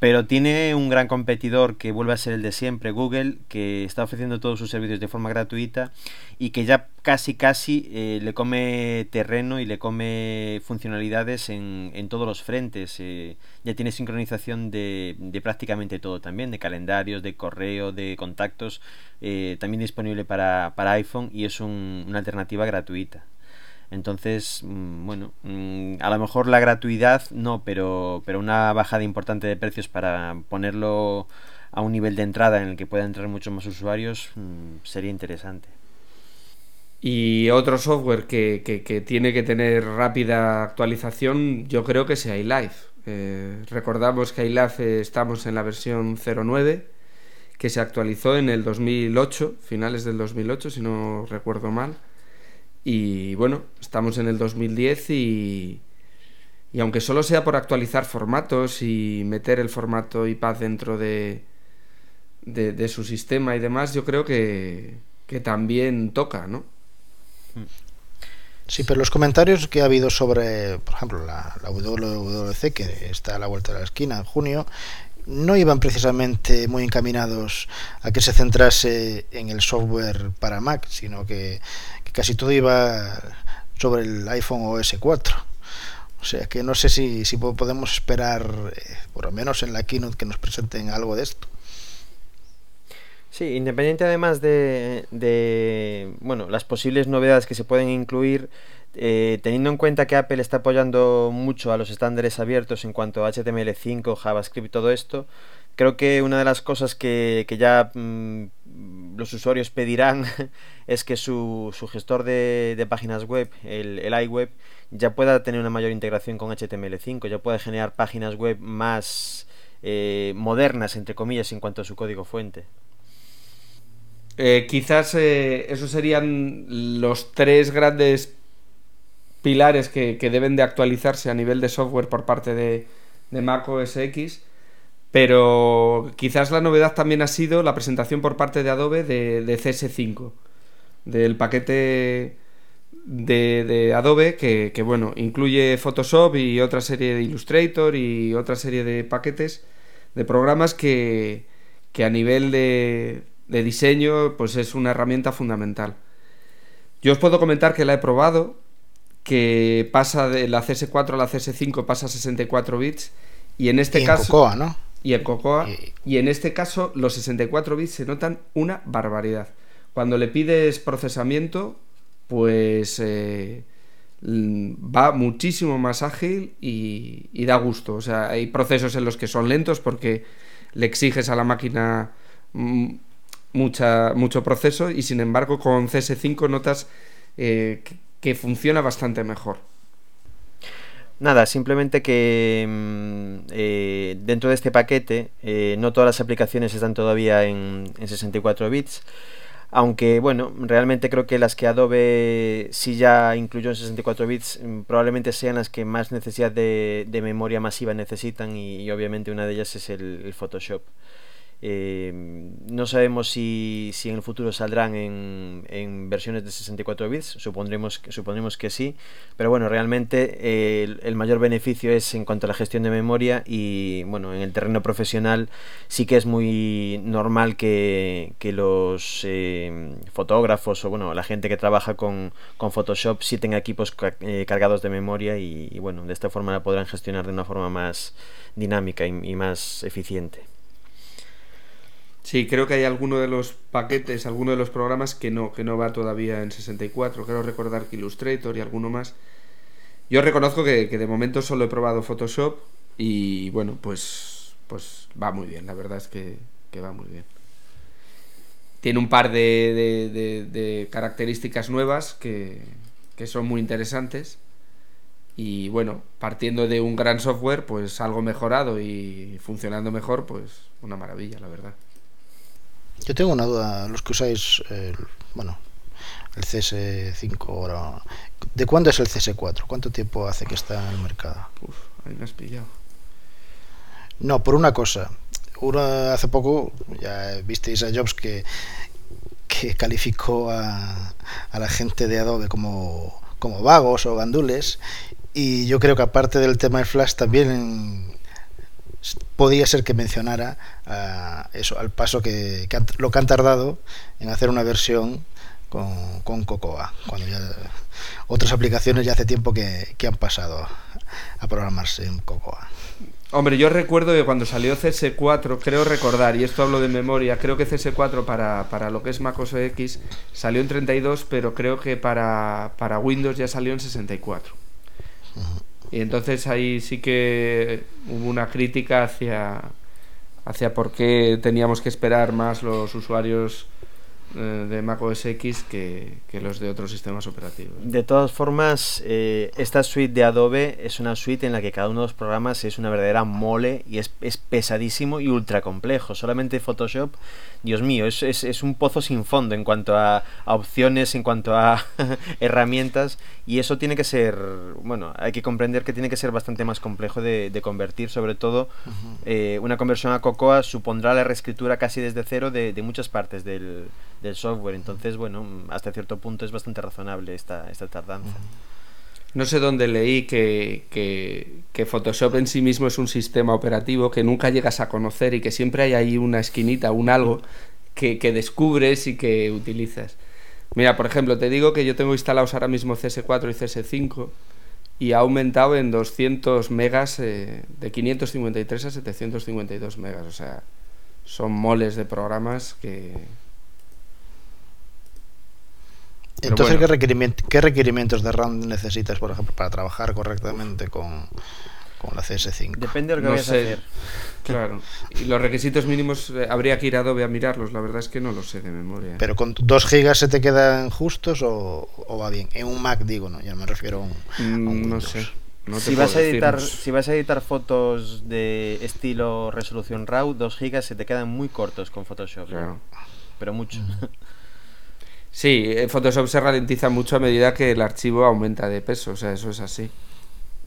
pero tiene un gran competidor que vuelve a ser el de siempre, Google, que está ofreciendo todos sus servicios de forma gratuita y que ya casi casi eh, le come terreno y le come funcionalidades en, en todos los frentes. Eh, ya tiene sincronización de, de, prácticamente todo también, de calendarios, de correo, de contactos, eh, también disponible para, para iPhone y es un, una alternativa gratuita. Entonces, mm, bueno, mm, a lo mejor la gratuidad no, pero, pero una bajada importante de precios para ponerlo a un nivel de entrada en el que puedan entrar muchos más usuarios, mm, sería interesante. Y otro software que, que, tiene que tener rápida actualización, yo creo que es iLife. Eh, recordamos que iLife estamos en la versión 09, que se actualizó en el 2008, finales del 2008, si no recuerdo mal. Y bueno, estamos en el 2010 y, y aunque solo sea por actualizar formatos y meter el formato iPad dentro de, de, su sistema y demás, yo creo que, que también toca, ¿no? Sí, pero los comentarios que ha habido sobre, por ejemplo, la, la WWC, que está a la vuelta de la esquina en junio, no iban precisamente muy encaminados a que se centrase en el software para Mac, sino que, casi todo iba sobre el iPhone OS 4. O sea que no sé si, si podemos esperar, eh, por lo menos en la keynote, que nos presenten algo de esto. Sí, independiente además de, de bueno, las posibles novedades que se pueden incluir, eh, teniendo en cuenta que Apple está apoyando mucho a los estándares abiertos en cuanto a HTML5, JavaScript todo esto, creo que una de las cosas que, que ya mm, los usuarios pedirán es que su, su gestor de, de, páginas web, el, el iWeb, ya pueda tener una mayor integración con HTML5, ya pueda generar páginas web más eh, modernas, entre comillas, en cuanto a su código fuente. Eh, quizás esos serían los tres grandes pilares que, deben de actualizarse a nivel de software por parte de, de Mac OS X. Pero quizás la novedad también ha sido la presentación por parte de Adobe de, CS5, del paquete de, Adobe que, bueno, incluye Photoshop y otra serie de Illustrator y otra serie de paquetes de programas que, que a nivel de, de diseño, pues es una herramienta fundamental. Yo os puedo comentar que la he probado, que pasa de la CS4 a la CS5 pasa a 64 bits y en este caso en Cocoa, ¿no? Y en Cocoa y... en este caso los 64 bits se notan una barbaridad. Cuando le pides procesamiento, pues eh, va muchísimo más ágil y, y da gusto. O sea, hay procesos en los que son lentos porque le exiges a la máquina mm, mucha, mucho proceso y sin embargo con CS5 notas eh, que, funciona bastante mejor. Nada, simplemente que mm, eh, dentro de este paquete eh, no todas las aplicaciones están todavía en, 64 bits. Aunque bueno, realmente creo que las que Adobe sí ya incluyó en 64 bits mm, probablemente sean las que más necesidad de, memoria masiva necesitan y, obviamente una de ellas es el Photoshop. Eh, no sabemos si, si, en el futuro saldrán en, en, versiones de 64 bits, supondremos, supondremos que sí, pero bueno, realmente eh, el, mayor beneficio es en cuanto a la gestión de memoria y bueno, en el terreno profesional sí que es muy normal que, que los eh, fotógrafos o bueno, la gente que trabaja con, con Photoshop sí tenga equipos cargados de memoria y, bueno, de esta forma la podrán gestionar de una forma más dinámica y más eficiente. Sí, creo que hay alguno de los paquetes, alguno de los programas que no, que no va todavía en 64. Quiero recordar que Illustrator y alguno más. Yo reconozco que, de momento solo he probado Photoshop y bueno, pues, pues va muy bien, la verdad es que, va muy bien. Tiene un par de, características nuevas que, que son muy interesantes y bueno, partiendo de un gran software, pues algo mejorado y funcionando mejor, pues una maravilla, la verdad. Yo tengo una duda, los que usáis, el, bueno, el CS5 ahora, ¿de cuándo es el CS4? ¿Cuánto tiempo hace que está en el mercado? Uf, ahí me has pillado. No, por una cosa. Una, hace poco ya visteis a Jobs que, que calificó a, a la gente de Adobe como, como vagos o gandules y yo creo que aparte del tema de Flash también podía ser que mencionara uh, eso al paso que, lo que han tardado en hacer una versión con, con Cocoa cuando ya otras aplicaciones ya hace tiempo que, que han pasado a programarse en Cocoa Hombre, yo recuerdo que cuando salió CS4, creo recordar, y esto hablo de memoria, creo que CS4 para, para lo que es Mac OS X salió en 32, pero creo que para, para Windows ya salió en 64. Uh -huh. Y entonces ahí sí que hubo una crítica hacia, hacia por qué teníamos que esperar más los usuarios de Mac OS X que, que, los de otros sistemas operativos. De todas formas, eh, esta suite de Adobe es una suite en la que cada uno de los programas es una verdadera mole y es, es pesadísimo y ultra complejo. Solamente Photoshop, Dios mío, es, es, es un pozo sin fondo en cuanto a, a opciones, en cuanto a herramientas y eso tiene que ser, bueno, hay que comprender que tiene que ser bastante más complejo de, de convertir, sobre todo uh -huh. eh, una conversión a Cocoa supondrá la reescritura casi desde cero de, de muchas partes del del software. Entonces, bueno, hasta cierto punto es bastante razonable esta, esta tardanza. No sé dónde leí que, que, que, Photoshop en sí mismo es un sistema operativo que nunca llegas a conocer y que siempre hay ahí una esquinita, un algo que, que descubres y que utilizas. Mira, por ejemplo, te digo que yo tengo instalados ahora mismo CS4 y CS5 y ha aumentado en 200 megas eh, de 553 a 752 megas. O sea, son moles de programas que, entonces, bueno. ¿qué, requerimiento, ¿qué, requerimientos de RAM necesitas, por ejemplo, para trabajar correctamente con, con la CS5? Depende de lo que no vayas sé. a hacer. Claro. Y los requisitos mínimos eh, habría que ir a Adobe a mirarlos. La verdad es que no lo sé de memoria. ¿Pero con 2 gigas se te quedan justos o, o, va bien? En un Mac, digo, ¿no? Ya me refiero a un, mm, a un No sé. No si, vas a editar, si vas a editar fotos de estilo resolución RAW, 2 gigas se te quedan muy cortos con Photoshop. Claro. Pero mucho. Sí, Photoshop se ralentiza mucho a medida que el archivo aumenta de peso, o sea, eso es así.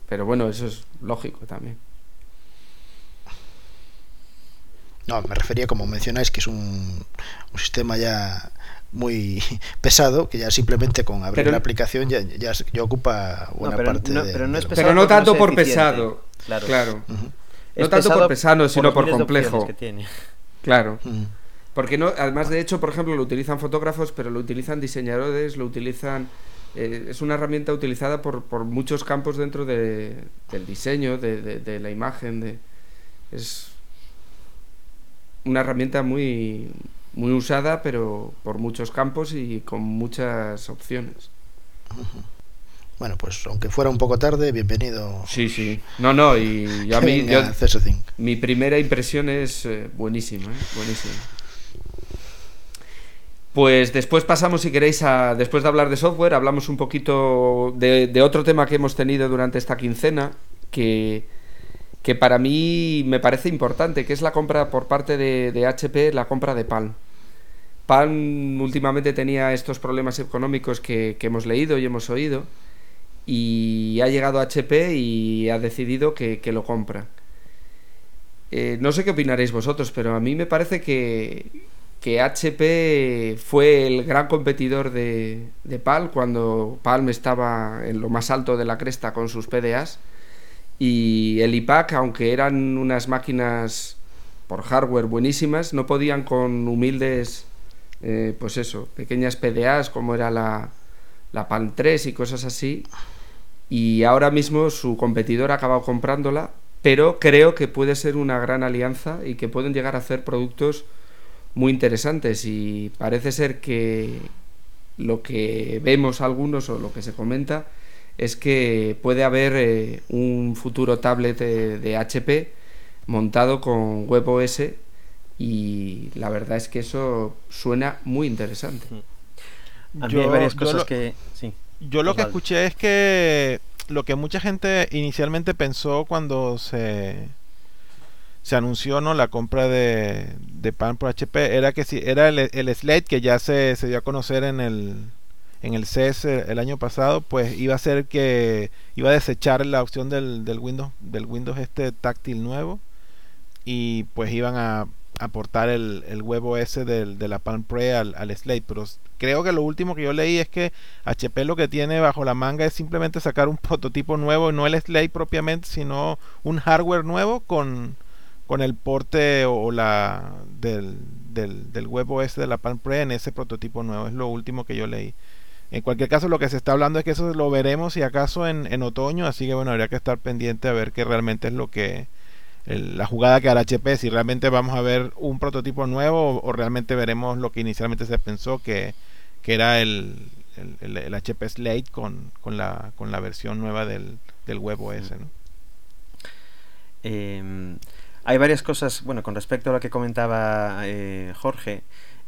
Pero bueno, eso es lógico también. No, me refería, como mencionáis, que es un, un sistema ya muy pesado, que ya simplemente con abrir pero, la aplicación ya, ya, ya ocupa buena no, pero parte no, de, pero no, es pesado pero no tanto no por pesado. Claro. claro. Uh -huh. No tanto por pesado, sino por complejo. Que tiene. Claro. Uh -huh. Porque no, además de hecho, por ejemplo, lo utilizan fotógrafos, pero lo utilizan diseñadores, lo utilizan... Eh, es una herramienta utilizada por, por muchos campos dentro de, del diseño, de, de, de, la imagen. De, es una herramienta muy, muy usada, pero por muchos campos y con muchas opciones. Bueno, pues aunque fuera un poco tarde, bienvenido. Sí, sí. No, no, y yo a mí... Yo, CS5. Mi primera impresión es eh, buenísima, ¿eh? buenísima. Pues después pasamos, si queréis, a, después de hablar de software, hablamos un poquito de, otro tema que hemos tenido durante esta quincena, que, que, para mí me parece importante, que es la compra por parte de, HP, la compra de Palm. Palm últimamente tenía estos problemas económicos que, hemos leído y hemos oído, y ha llegado a HP y ha decidido que, que lo compra. Eh, no sé qué opinaréis vosotros, pero a mí me parece que, que HP fue el gran competidor de, de, Palm cuando Palm estaba en lo más alto de la cresta con sus PDAs y el IPAC, aunque eran unas máquinas por hardware buenísimas, no podían con humildes, eh, pues eso, pequeñas PDAs como era la, la Palm 3 y cosas así. Y ahora mismo su competidor ha acabado comprándola, pero creo que puede ser una gran alianza y que pueden llegar a hacer productos muy interesantes y parece ser que lo que vemos algunos o lo que se comenta es que puede haber eh, un futuro tablet de, de, HP montado con WebOS y la verdad es que eso suena muy interesante. A mí yo, hay varias cosas lo, que... Sí, yo lo que escuché es que lo que mucha gente inicialmente pensó cuando se se anunció no la compra de, de Palm por HP era que si era el, el Slate que ya se, se, dio a conocer en el en el CES el año pasado pues iba a ser que iba a desechar la opción del, del Windows del Windows este táctil nuevo y pues iban a aportar el, el web OS del, de la Palm Pre al, al Slate. Pero creo que lo último que yo leí es que HP lo que tiene bajo la manga es simplemente sacar un prototipo nuevo no el Slate propiamente sino un hardware nuevo con con el porte o la del, del, del web OS de la Palm Pre en ese prototipo nuevo. Es lo último que yo leí. En cualquier caso, lo que se está hablando es que eso lo veremos si acaso en, en otoño, así que bueno, habría que estar pendiente a ver qué realmente es lo que el, la jugada que hará HP, si realmente vamos a ver un prototipo nuevo o, o realmente veremos lo que inicialmente se pensó que, que era el, el, el, HP Slate con, con, la, con la versión nueva del, del web OS. ¿no? Eh, hay varias cosas, bueno, con respecto a lo que comentaba eh, Jorge,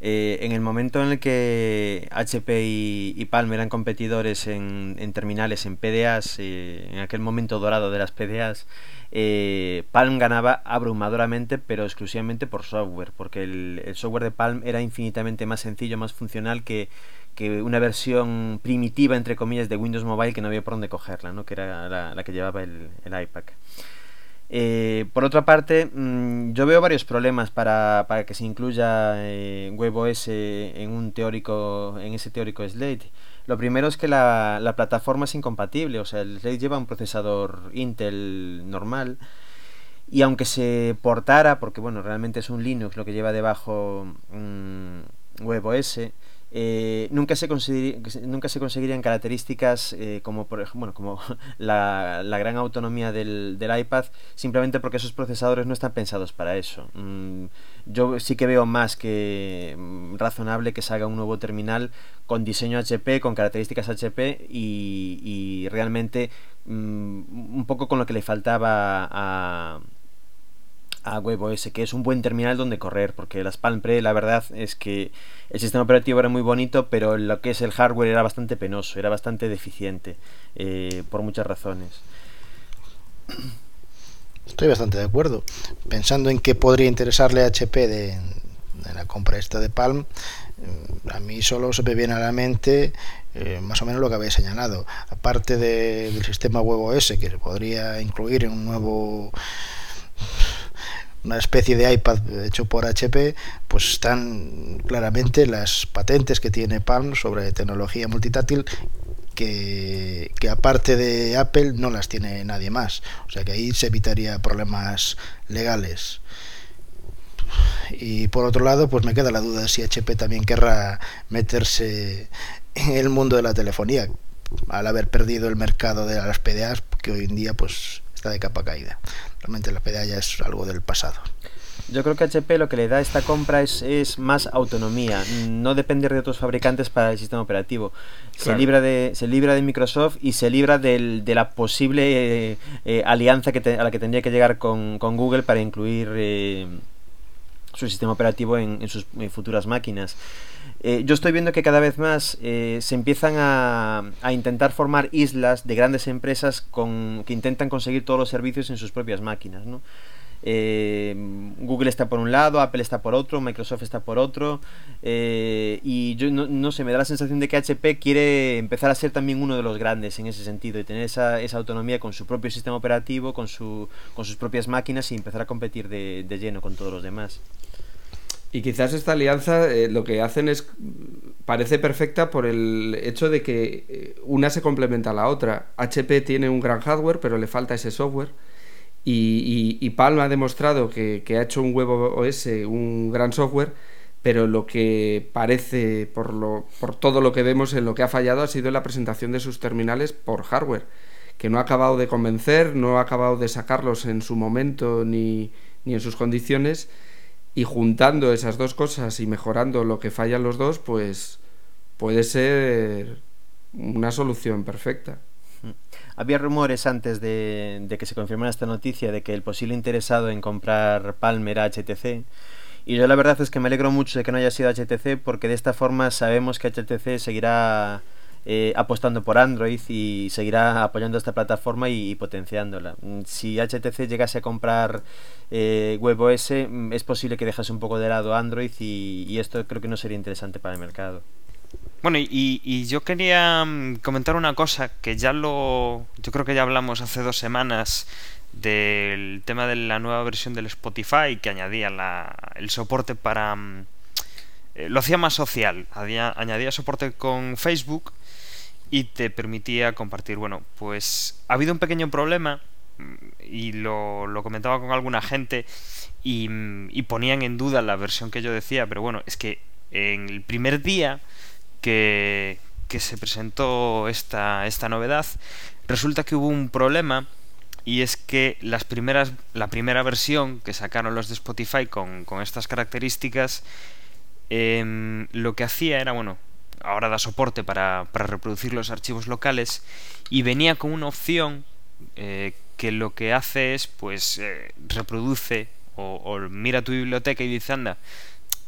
eh, en el momento en el que HP y, Palm eran competidores en, terminales, en PDAs, eh, en aquel momento dorado de las PDAs, eh, Palm ganaba abrumadoramente, pero exclusivamente por software, porque el, software de Palm era infinitamente más sencillo, más funcional que, una versión primitiva, entre comillas, de Windows Mobile que no había por dónde cogerla, ¿no? que era la, que llevaba el, el iPad. Eh, por otra parte, mm, yo veo varios problemas para, para que se incluya eh, WebOS en un teórico, en ese teórico Slate. Lo primero es que la, la plataforma es incompatible, o sea, el Slate lleva un procesador Intel normal y aunque se portara, porque bueno, realmente es un Linux lo que lleva debajo mm, WebOS, eh, nunca, se nunca se conseguirían características eh, como por ejemplo como la, gran autonomía del, iPad simplemente porque esos procesadores no están pensados para eso. Mm, yo sí que veo más que mm, razonable que se haga un nuevo terminal con diseño HP con características HP y, realmente mm, un poco con lo que le faltaba a a WebOS, que es un buen terminal donde correr, porque las Palm Pre la verdad es que el sistema operativo era muy bonito, pero lo que es el hardware era bastante penoso, era bastante deficiente, eh, por muchas razones. Estoy bastante de acuerdo. Pensando en qué podría interesarle a HP de, la compra esta de Palm, mm, a mí solo se me viene a la mente eh, más o menos lo que habéis señalado. Aparte del sistema WebOS, que se podría incluir en un nuevo una especie de iPad hecho por HP, pues están claramente las patentes que tiene Palm sobre tecnología multitáctil que, que, aparte de Apple no las tiene nadie más. O sea que ahí se evitaría problemas legales. Y por otro lado, pues me queda la duda si HP también querrá meterse en el mundo de la telefonía al haber perdido el mercado de las PDAs, que hoy en día pues está de capa caída. Realmente la PDA ya es algo del pasado. Yo creo que HP lo que le da a esta compra es, es, más autonomía, no depender de otros fabricantes para el sistema operativo. Se, libra de, se libra de Microsoft y se libra del, de la posible eh, eh, alianza que a la que tendría que llegar con, con Google para incluir eh, su sistema operativo en, sus futuras máquinas. Eh, yo estoy viendo que cada vez más eh, se empiezan a, intentar formar islas de grandes empresas con, que intentan conseguir todos los servicios en sus propias máquinas. ¿no? Eh, Google está por un lado, Apple está por otro, Microsoft está por otro. y yo no, sé, me da la sensación de que HP quiere empezar a ser también uno de los grandes en ese sentido y tener esa, esa autonomía con su propio sistema operativo, con, su, con sus propias máquinas y empezar a competir de lleno con todos los demás. Y quizás esta alianza eh, lo que hacen es. parece perfecta por el hecho de que eh, una se complementa a la otra. HP tiene un gran hardware, pero le falta ese software. Y, y, Palm ha demostrado que, ha hecho un huevo OS, un gran software, pero lo que parece, por, lo, por todo lo que vemos en lo que ha fallado, ha sido la presentación de sus terminales por hardware, que no ha acabado de convencer, no ha acabado de sacarlos en su momento ni, ni en sus condiciones y juntando esas dos cosas y mejorando lo que fallan los dos, pues puede ser una solución perfecta. Mm. Había rumores antes de, que se confirmara esta noticia de que el posible interesado en comprar Palm era HTC. Y yo la verdad es que me alegro mucho de que no haya sido HTC porque de esta forma sabemos que HTC seguirá eh, apostando por Android y seguirá apoyando esta plataforma y, potenciándola. Mm, si HTC llegase a comprar eh, WebOS, mm, es posible que dejase un poco de lado Android y, esto creo que no sería interesante para el mercado. Bueno, y, yo quería mm, comentar una cosa que ya lo. Yo creo que ya hablamos hace dos semanas del tema de la nueva versión del Spotify que añadía la, el soporte para. Eh, lo hacía más social, añadía soporte con Facebook y te permitía compartir. Bueno, pues ha habido un pequeño problema mm, y lo, lo comentaba con alguna gente y, y, ponían en duda la versión que yo decía, pero bueno, es que en el primer día que, se presentó esta, esta novedad, resulta que hubo un problema y es que las primeras, la primera versión que sacaron los de Spotify con, con estas características, em, lo que hacía era, bueno, ahora da soporte para, para reproducir los archivos locales y venía con una opción eh, que lo que hace es pues eh, reproduce o, o mira tu biblioteca y dice, anda,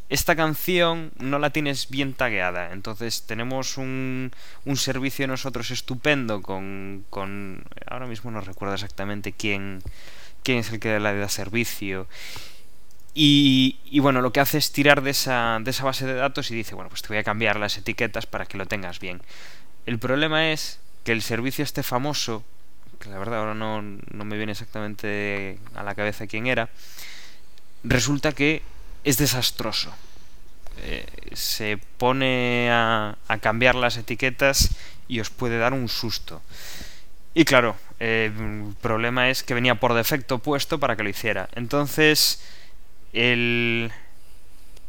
esta canción no la tienes bien tagueada. Entonces tenemos un, un servicio nosotros estupendo con, con... Ahora mismo no recuerdo exactamente quién, quién es el que le da servicio. Y, y, bueno, lo que hace es tirar de esa, de esa base de datos y dice, bueno, pues te voy a cambiar las etiquetas para que lo tengas bien. El problema es que el servicio este famoso, que la verdad ahora no, no me viene exactamente a la cabeza quién era, resulta que es desastroso. Eh, se pone a, a, cambiar las etiquetas y os puede dar un susto. Y claro, eh, el problema es que venía por defecto puesto para que lo hiciera. Entonces, el...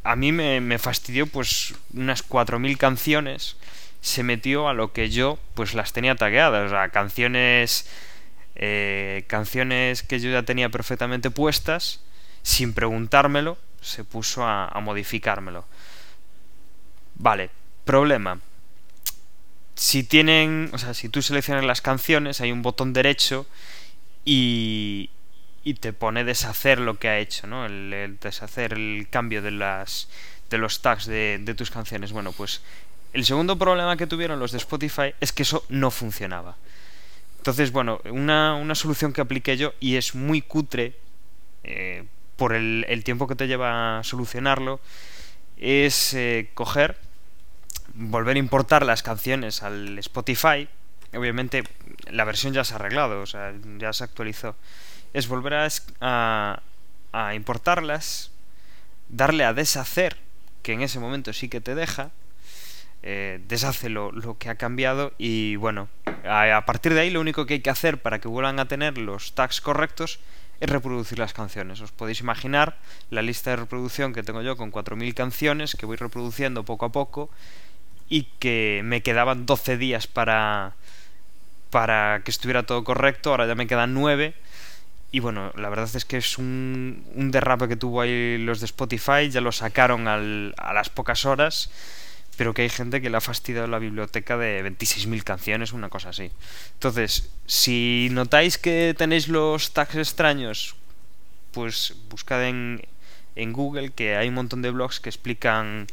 a mí me, fastidió pues unas 4.000 canciones. Se metió a lo que yo pues las tenía tagueadas. O sea, canciones... Eh, canciones que yo ya tenía perfectamente puestas sin preguntármelo se puso a, modificármelo. Vale, problema. Si tienen, o sea, si tú seleccionas las canciones, hay un botón derecho y, y te pone deshacer lo que ha hecho, ¿no? El, el deshacer el cambio de las de los tags de, de, tus canciones. Bueno, pues el segundo problema que tuvieron los de Spotify es que eso no funcionaba. Entonces, bueno, una, una solución que apliqué yo y es muy cutre eh, por el, el, tiempo que te lleva a solucionarlo, es eh, coger, volver a importar las canciones al Spotify. Obviamente la versión ya se ha arreglado, o sea, ya se actualizó. Es volver a, a, a importarlas, darle a deshacer, que en ese momento sí que te deja, eh, deshace lo, lo, que ha cambiado y bueno, a, a, partir de ahí lo único que hay que hacer para que vuelvan a tener los tags correctos es reproducir las canciones. Os podéis imaginar la lista de reproducción que tengo yo con 4.000 canciones que voy reproduciendo poco a poco y que me quedaban 12 días para, para que estuviera todo correcto, ahora ya me quedan 9 y bueno, la verdad es que es un, un derrape que tuvo ahí los de Spotify, ya lo sacaron al, a las pocas horas pero que hay gente que le ha fastidiado la biblioteca de 26.000 canciones, una cosa así. Entonces, si notáis que tenéis los tags extraños, pues buscad en, en Google que hay un montón de blogs que explican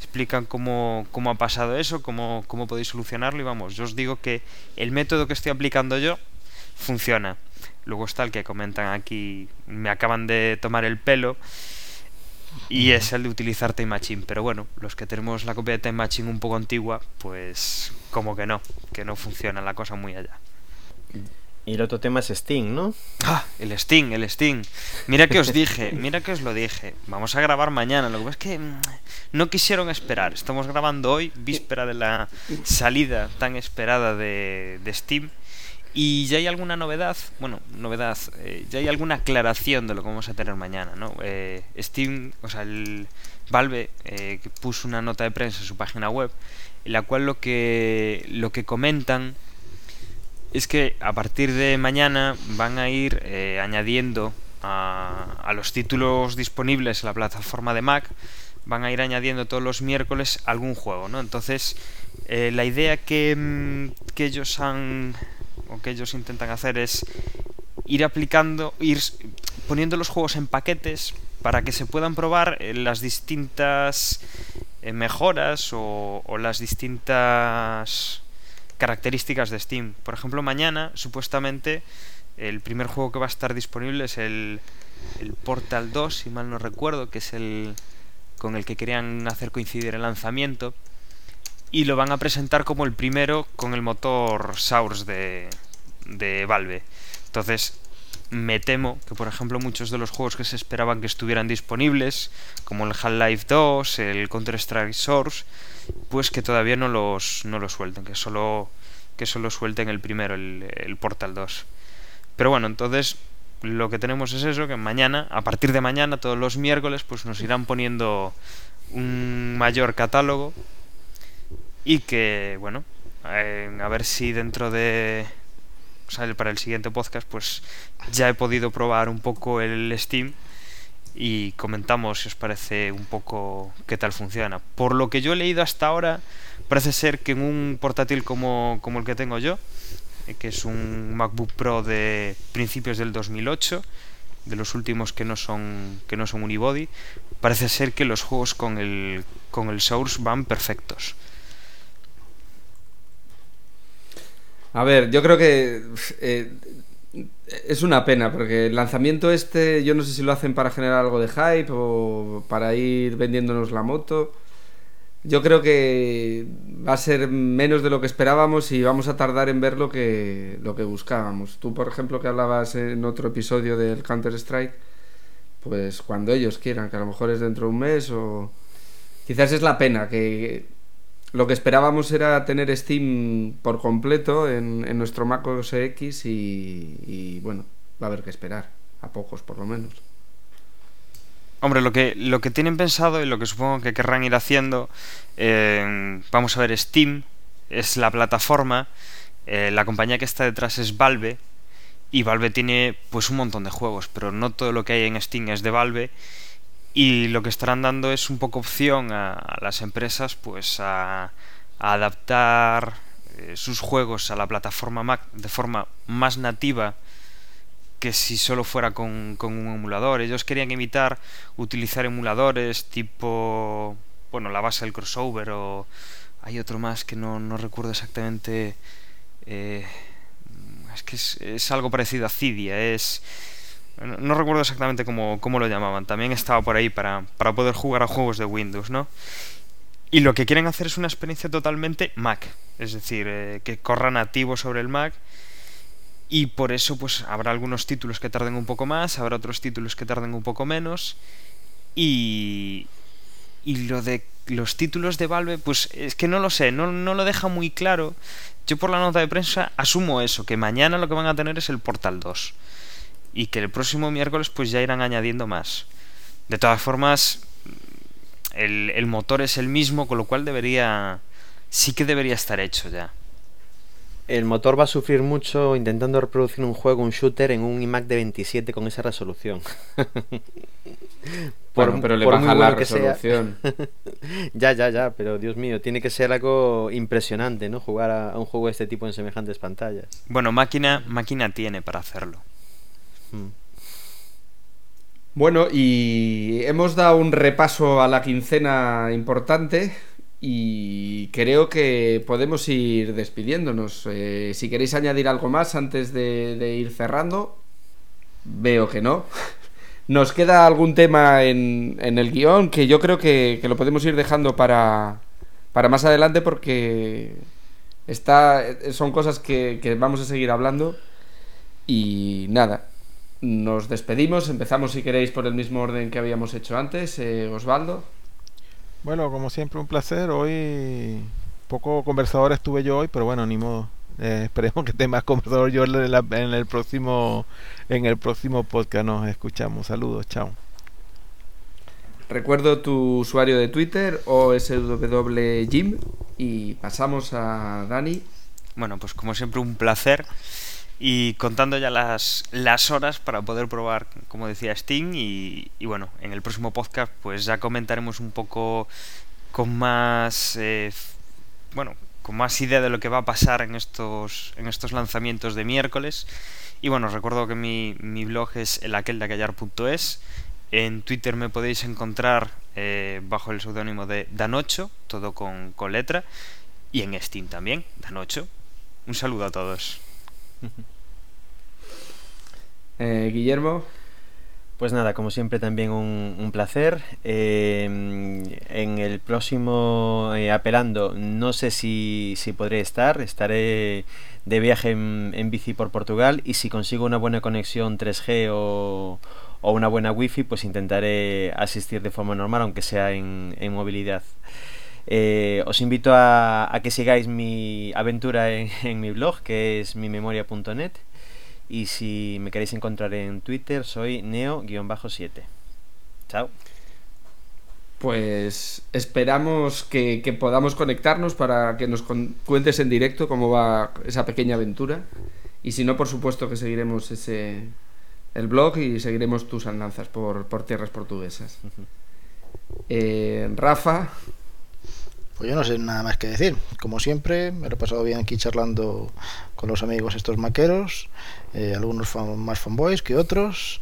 explican cómo, cómo ha pasado eso, cómo, cómo podéis solucionarlo y vamos, yo os digo que el método que estoy aplicando yo funciona. Luego está el que comentan aquí, me acaban de tomar el pelo y es el de utilizar Time Machine. Pero bueno, los que tenemos la copia de Time Machine un poco antigua, pues como que no, que no funciona la cosa muy allá. Y el otro tema es Steam, ¿no? Ah, el Steam, el Steam. Mira que os dije, mira que os lo dije. Vamos a grabar mañana. Lo que pasa es que mm, no quisieron esperar. Estamos grabando hoy, víspera de la salida tan esperada de, de Steam. Y ya hay alguna novedad, bueno, novedad, eh, ya hay alguna aclaración de lo que vamos a tener mañana, ¿no? Eh, Steam, o sea, el Valve eh, que puso una nota de prensa en su página web, en la cual lo que, lo que comentan es que a partir de mañana van a ir eh, añadiendo a, a los títulos disponibles en la plataforma de Mac, van a ir añadiendo todos los miércoles algún juego, ¿no? Entonces, eh, la idea que, mm, que ellos han o que ellos intentan hacer es ir aplicando, ir poniendo los juegos en paquetes para que se puedan probar las distintas eh, mejoras o, o, las distintas características de Steam. Por ejemplo, mañana, supuestamente, el primer juego que va a estar disponible es el, el Portal 2, si mal no recuerdo, que es el con el que querían hacer coincidir el lanzamiento y lo van a presentar como el primero con el motor Source de, de Valve. Entonces, me temo que, por ejemplo, muchos de los juegos que se esperaban que estuvieran disponibles, como el Half-Life 2, el Counter-Strike Source, pues que todavía no los, no los suelten, que solo, que solo suelten el primero, el, el Portal 2. Pero bueno, entonces lo que tenemos es eso, que mañana, a partir de mañana, todos los miércoles, pues nos irán poniendo un mayor catálogo y que, bueno, a ver si dentro de... O sea, para el siguiente podcast, pues ya he podido probar un poco el Steam y comentamos si os parece un poco qué tal funciona. Por lo que yo he leído hasta ahora, parece ser que en un portátil como, como el que tengo yo, eh, que es un MacBook Pro de principios del 2008, de los últimos que no son que no son unibody, parece ser que los juegos con el con el Source van perfectos. A ver, yo creo que eh, es una pena, porque el lanzamiento este, yo no sé si lo hacen para generar algo de hype o para ir vendiéndonos la moto. Yo creo que va a ser menos de lo que esperábamos y vamos a tardar en ver lo que, lo que buscábamos. Tú, por ejemplo, que hablabas en otro episodio del Counter-Strike, pues cuando ellos quieran, que a lo mejor es dentro de un mes o... Quizás es la pena, que lo que esperábamos era tener Steam por completo en, nuestro Mac OS X y, y bueno, va a haber que esperar, a pocos por lo menos. Hombre, lo que, lo que tienen pensado y lo que supongo que querrán ir haciendo, eh, vamos a ver, Steam es la plataforma, eh, la compañía que está detrás es Valve, y Valve tiene pues un montón de juegos, pero no todo lo que hay en Steam es de Valve, y lo que estarán dando es un poco opción a, las empresas pues a, a adaptar eh, sus juegos a la plataforma Mac de forma más nativa que si solo fuera con, con, un emulador. Ellos querían evitar utilizar emuladores tipo, bueno, la base del crossover o hay otro más que no, no recuerdo exactamente. Eh, es que es, es, algo parecido a Cydia, es... No, recuerdo exactamente cómo, cómo, lo llamaban. También estaba por ahí para, para poder jugar a juegos de Windows, ¿no? Y lo que quieren hacer es una experiencia totalmente Mac. Es decir, eh, que corra nativo sobre el Mac y por eso pues habrá algunos títulos que tarden un poco más, habrá otros títulos que tarden un poco menos y y lo de los títulos de Valve pues es que no lo sé, no, no lo deja muy claro. Yo por la nota de prensa asumo eso, que mañana lo que van a tener es el Portal 2 y que el próximo miércoles pues ya irán añadiendo más. De todas formas el, el motor es el mismo, con lo cual debería sí que debería estar hecho ya el motor va a sufrir mucho intentando reproducir un juego, un shooter, en un iMac de 27 con esa resolución. por, bueno, pero le por baja la resolución. ya, ya, ya, pero Dios mío, tiene que ser algo impresionante, ¿no? Jugar a, a, un juego de este tipo en semejantes pantallas. Bueno, máquina, máquina tiene para hacerlo. Bueno, y hemos dado un repaso a la quincena importante y creo que podemos ir despidiéndonos. Eh, si queréis añadir algo más antes de, ir cerrando, veo que no. Nos queda algún tema en, el guion que yo creo que, lo podemos ir dejando para, para más adelante porque está, son cosas que vamos a seguir hablando. Y nada, nos despedimos. Empezamos, si queréis, por el mismo orden que habíamos hecho antes. Eh, Osvaldo. Bueno, como siempre, un placer. Hoy poco conversador estuve yo hoy, pero bueno, ni modo. Eh, esperemos que esté más conversador yo en, la, en, el próximo en el próximo podcast. Nos escuchamos. Saludos, chao. Recuerdo tu usuario de Twitter, OSWJim, y pasamos a Dani. Bueno, pues como siempre, un placer y contando ya las, las horas para poder probar, como decía Steam, y, bueno, en el próximo podcast pues ya comentaremos un poco con más, eh, bueno, con más idea de lo que va a pasar en estos, en estos lanzamientos de miércoles. Y bueno, recuerdo que mi, mi blog es elaqueldacallar.es. En Twitter me podéis encontrar eh, bajo el seudónimo de Danocho, todo con, con letra. Y en Steam también, Danocho. Un saludo a todos. Eh, Guillermo. Pues nada, como siempre también un, un placer. Eh, en el próximo eh, apelando, no sé si, si, podré estar, estaré de viaje en, en, bici por Portugal y si consigo una buena conexión 3G o, o, una buena wifi, pues intentaré asistir de forma normal, aunque sea en, en movilidad. Eh, os invito a, a, que sigáis mi aventura en, en mi blog, que es mimemoria.net. Y si me queréis encontrar en Twitter, soy neo-7. Chao. Pues esperamos que, que, podamos conectarnos para que nos cuentes en directo cómo va esa pequeña aventura. Y si no, por supuesto que seguiremos ese el blog y seguiremos tus andanzas por, por tierras portuguesas. Eh, Rafa, pues yo no sé nada más que decir. Como siempre, me lo he pasado bien aquí charlando con los amigos estos maqueros, eh, algunos más fanboys que otros.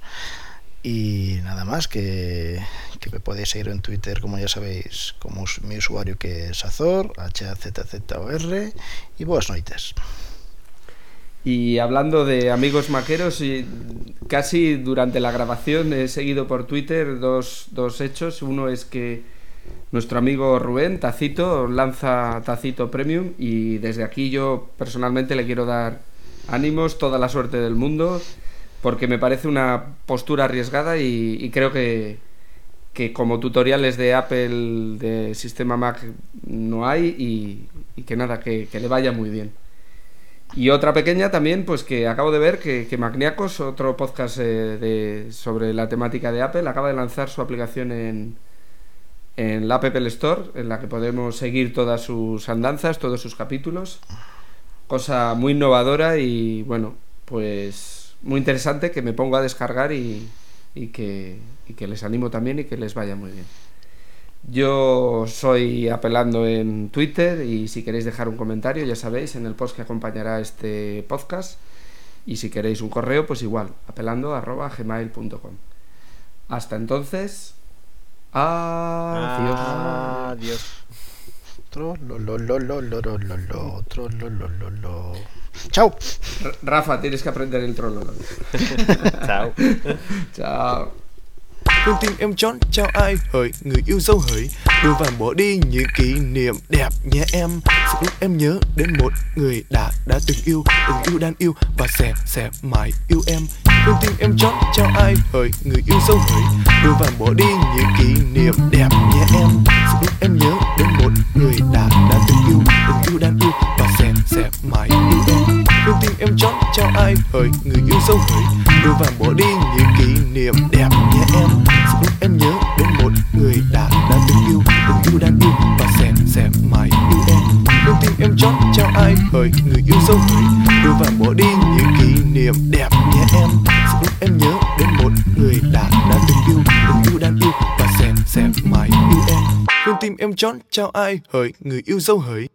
Y nada más, que, que me podéis seguir en Twitter, como ya sabéis, como mi usuario que es Azor, H-A-Z-Z-O-R, y buenas noites. Y hablando de amigos maqueros, casi durante la grabación he seguido por Twitter dos, dos hechos. Uno es que nuestro amigo Rubén, Tacito, lanza Tacito Premium y desde aquí yo personalmente le quiero dar ánimos, toda la suerte del mundo, porque me parece una postura arriesgada y, creo que, que como tutoriales de Apple de sistema Mac no hay y, que nada, que, que le vaya muy bien. Y otra pequeña también, pues que acabo de ver que, que Magniacos, otro podcast eh, de, sobre la temática de Apple, acaba de lanzar su aplicación en, en la App Store, en la que podemos seguir todas sus andanzas, todos sus capítulos. Cosa muy innovadora y bueno, pues muy interesante que me pongo a descargar y, que, les animo también y que les vaya muy bien. Yo soy apelando en Twitter y si queréis dejar un comentario, ya sabéis, en el post que acompañará este podcast. Y si queréis un correo, pues igual, apelando gmail.com. Hasta entonces, À, à, Adiós. Adiós. Chao. Rafa, tienes que aprender el trololo. Chao. Chao. Con tim em chón trao ai hỡi người yêu dấu hỡi đưa và bỏ đi những kỷ niệm đẹp nhé em sự lúc em nhớ đến một người đã đã từng yêu từng yêu đang yêu và sẽ sẽ mãi yêu em con tim em chót cho ai hỡi người yêu sâu hỡi Đưa vàng bỏ đi những kỷ niệm đẹp nhé em. Sẽ lúc em nhớ đến một người đã đã từng yêu Từng yêu đang yêu và sẽ sẽ mãi yêu em. Con tim em chót cho ai hỡi người yêu sâu hỡi Đưa vàng bỏ đi những kỷ niệm đẹp nhé em. Sẽ lúc em nhớ đến một người đã đã từng yêu Từng yêu đang yêu và sẽ sẽ mãi yêu em. Con tim em chót chào ai hỡi người yêu dấu hỡi Đưa và bỏ đi, những kỷ niệm đẹp nhé em. Sẽ lúc em nhớ đến một người đã đã từng yêu Từng yêu đang yêu. Và sẽ sẽ mãi yêu em. Luôn tim em chót trao ai hỡi người yêu dấu hỡi.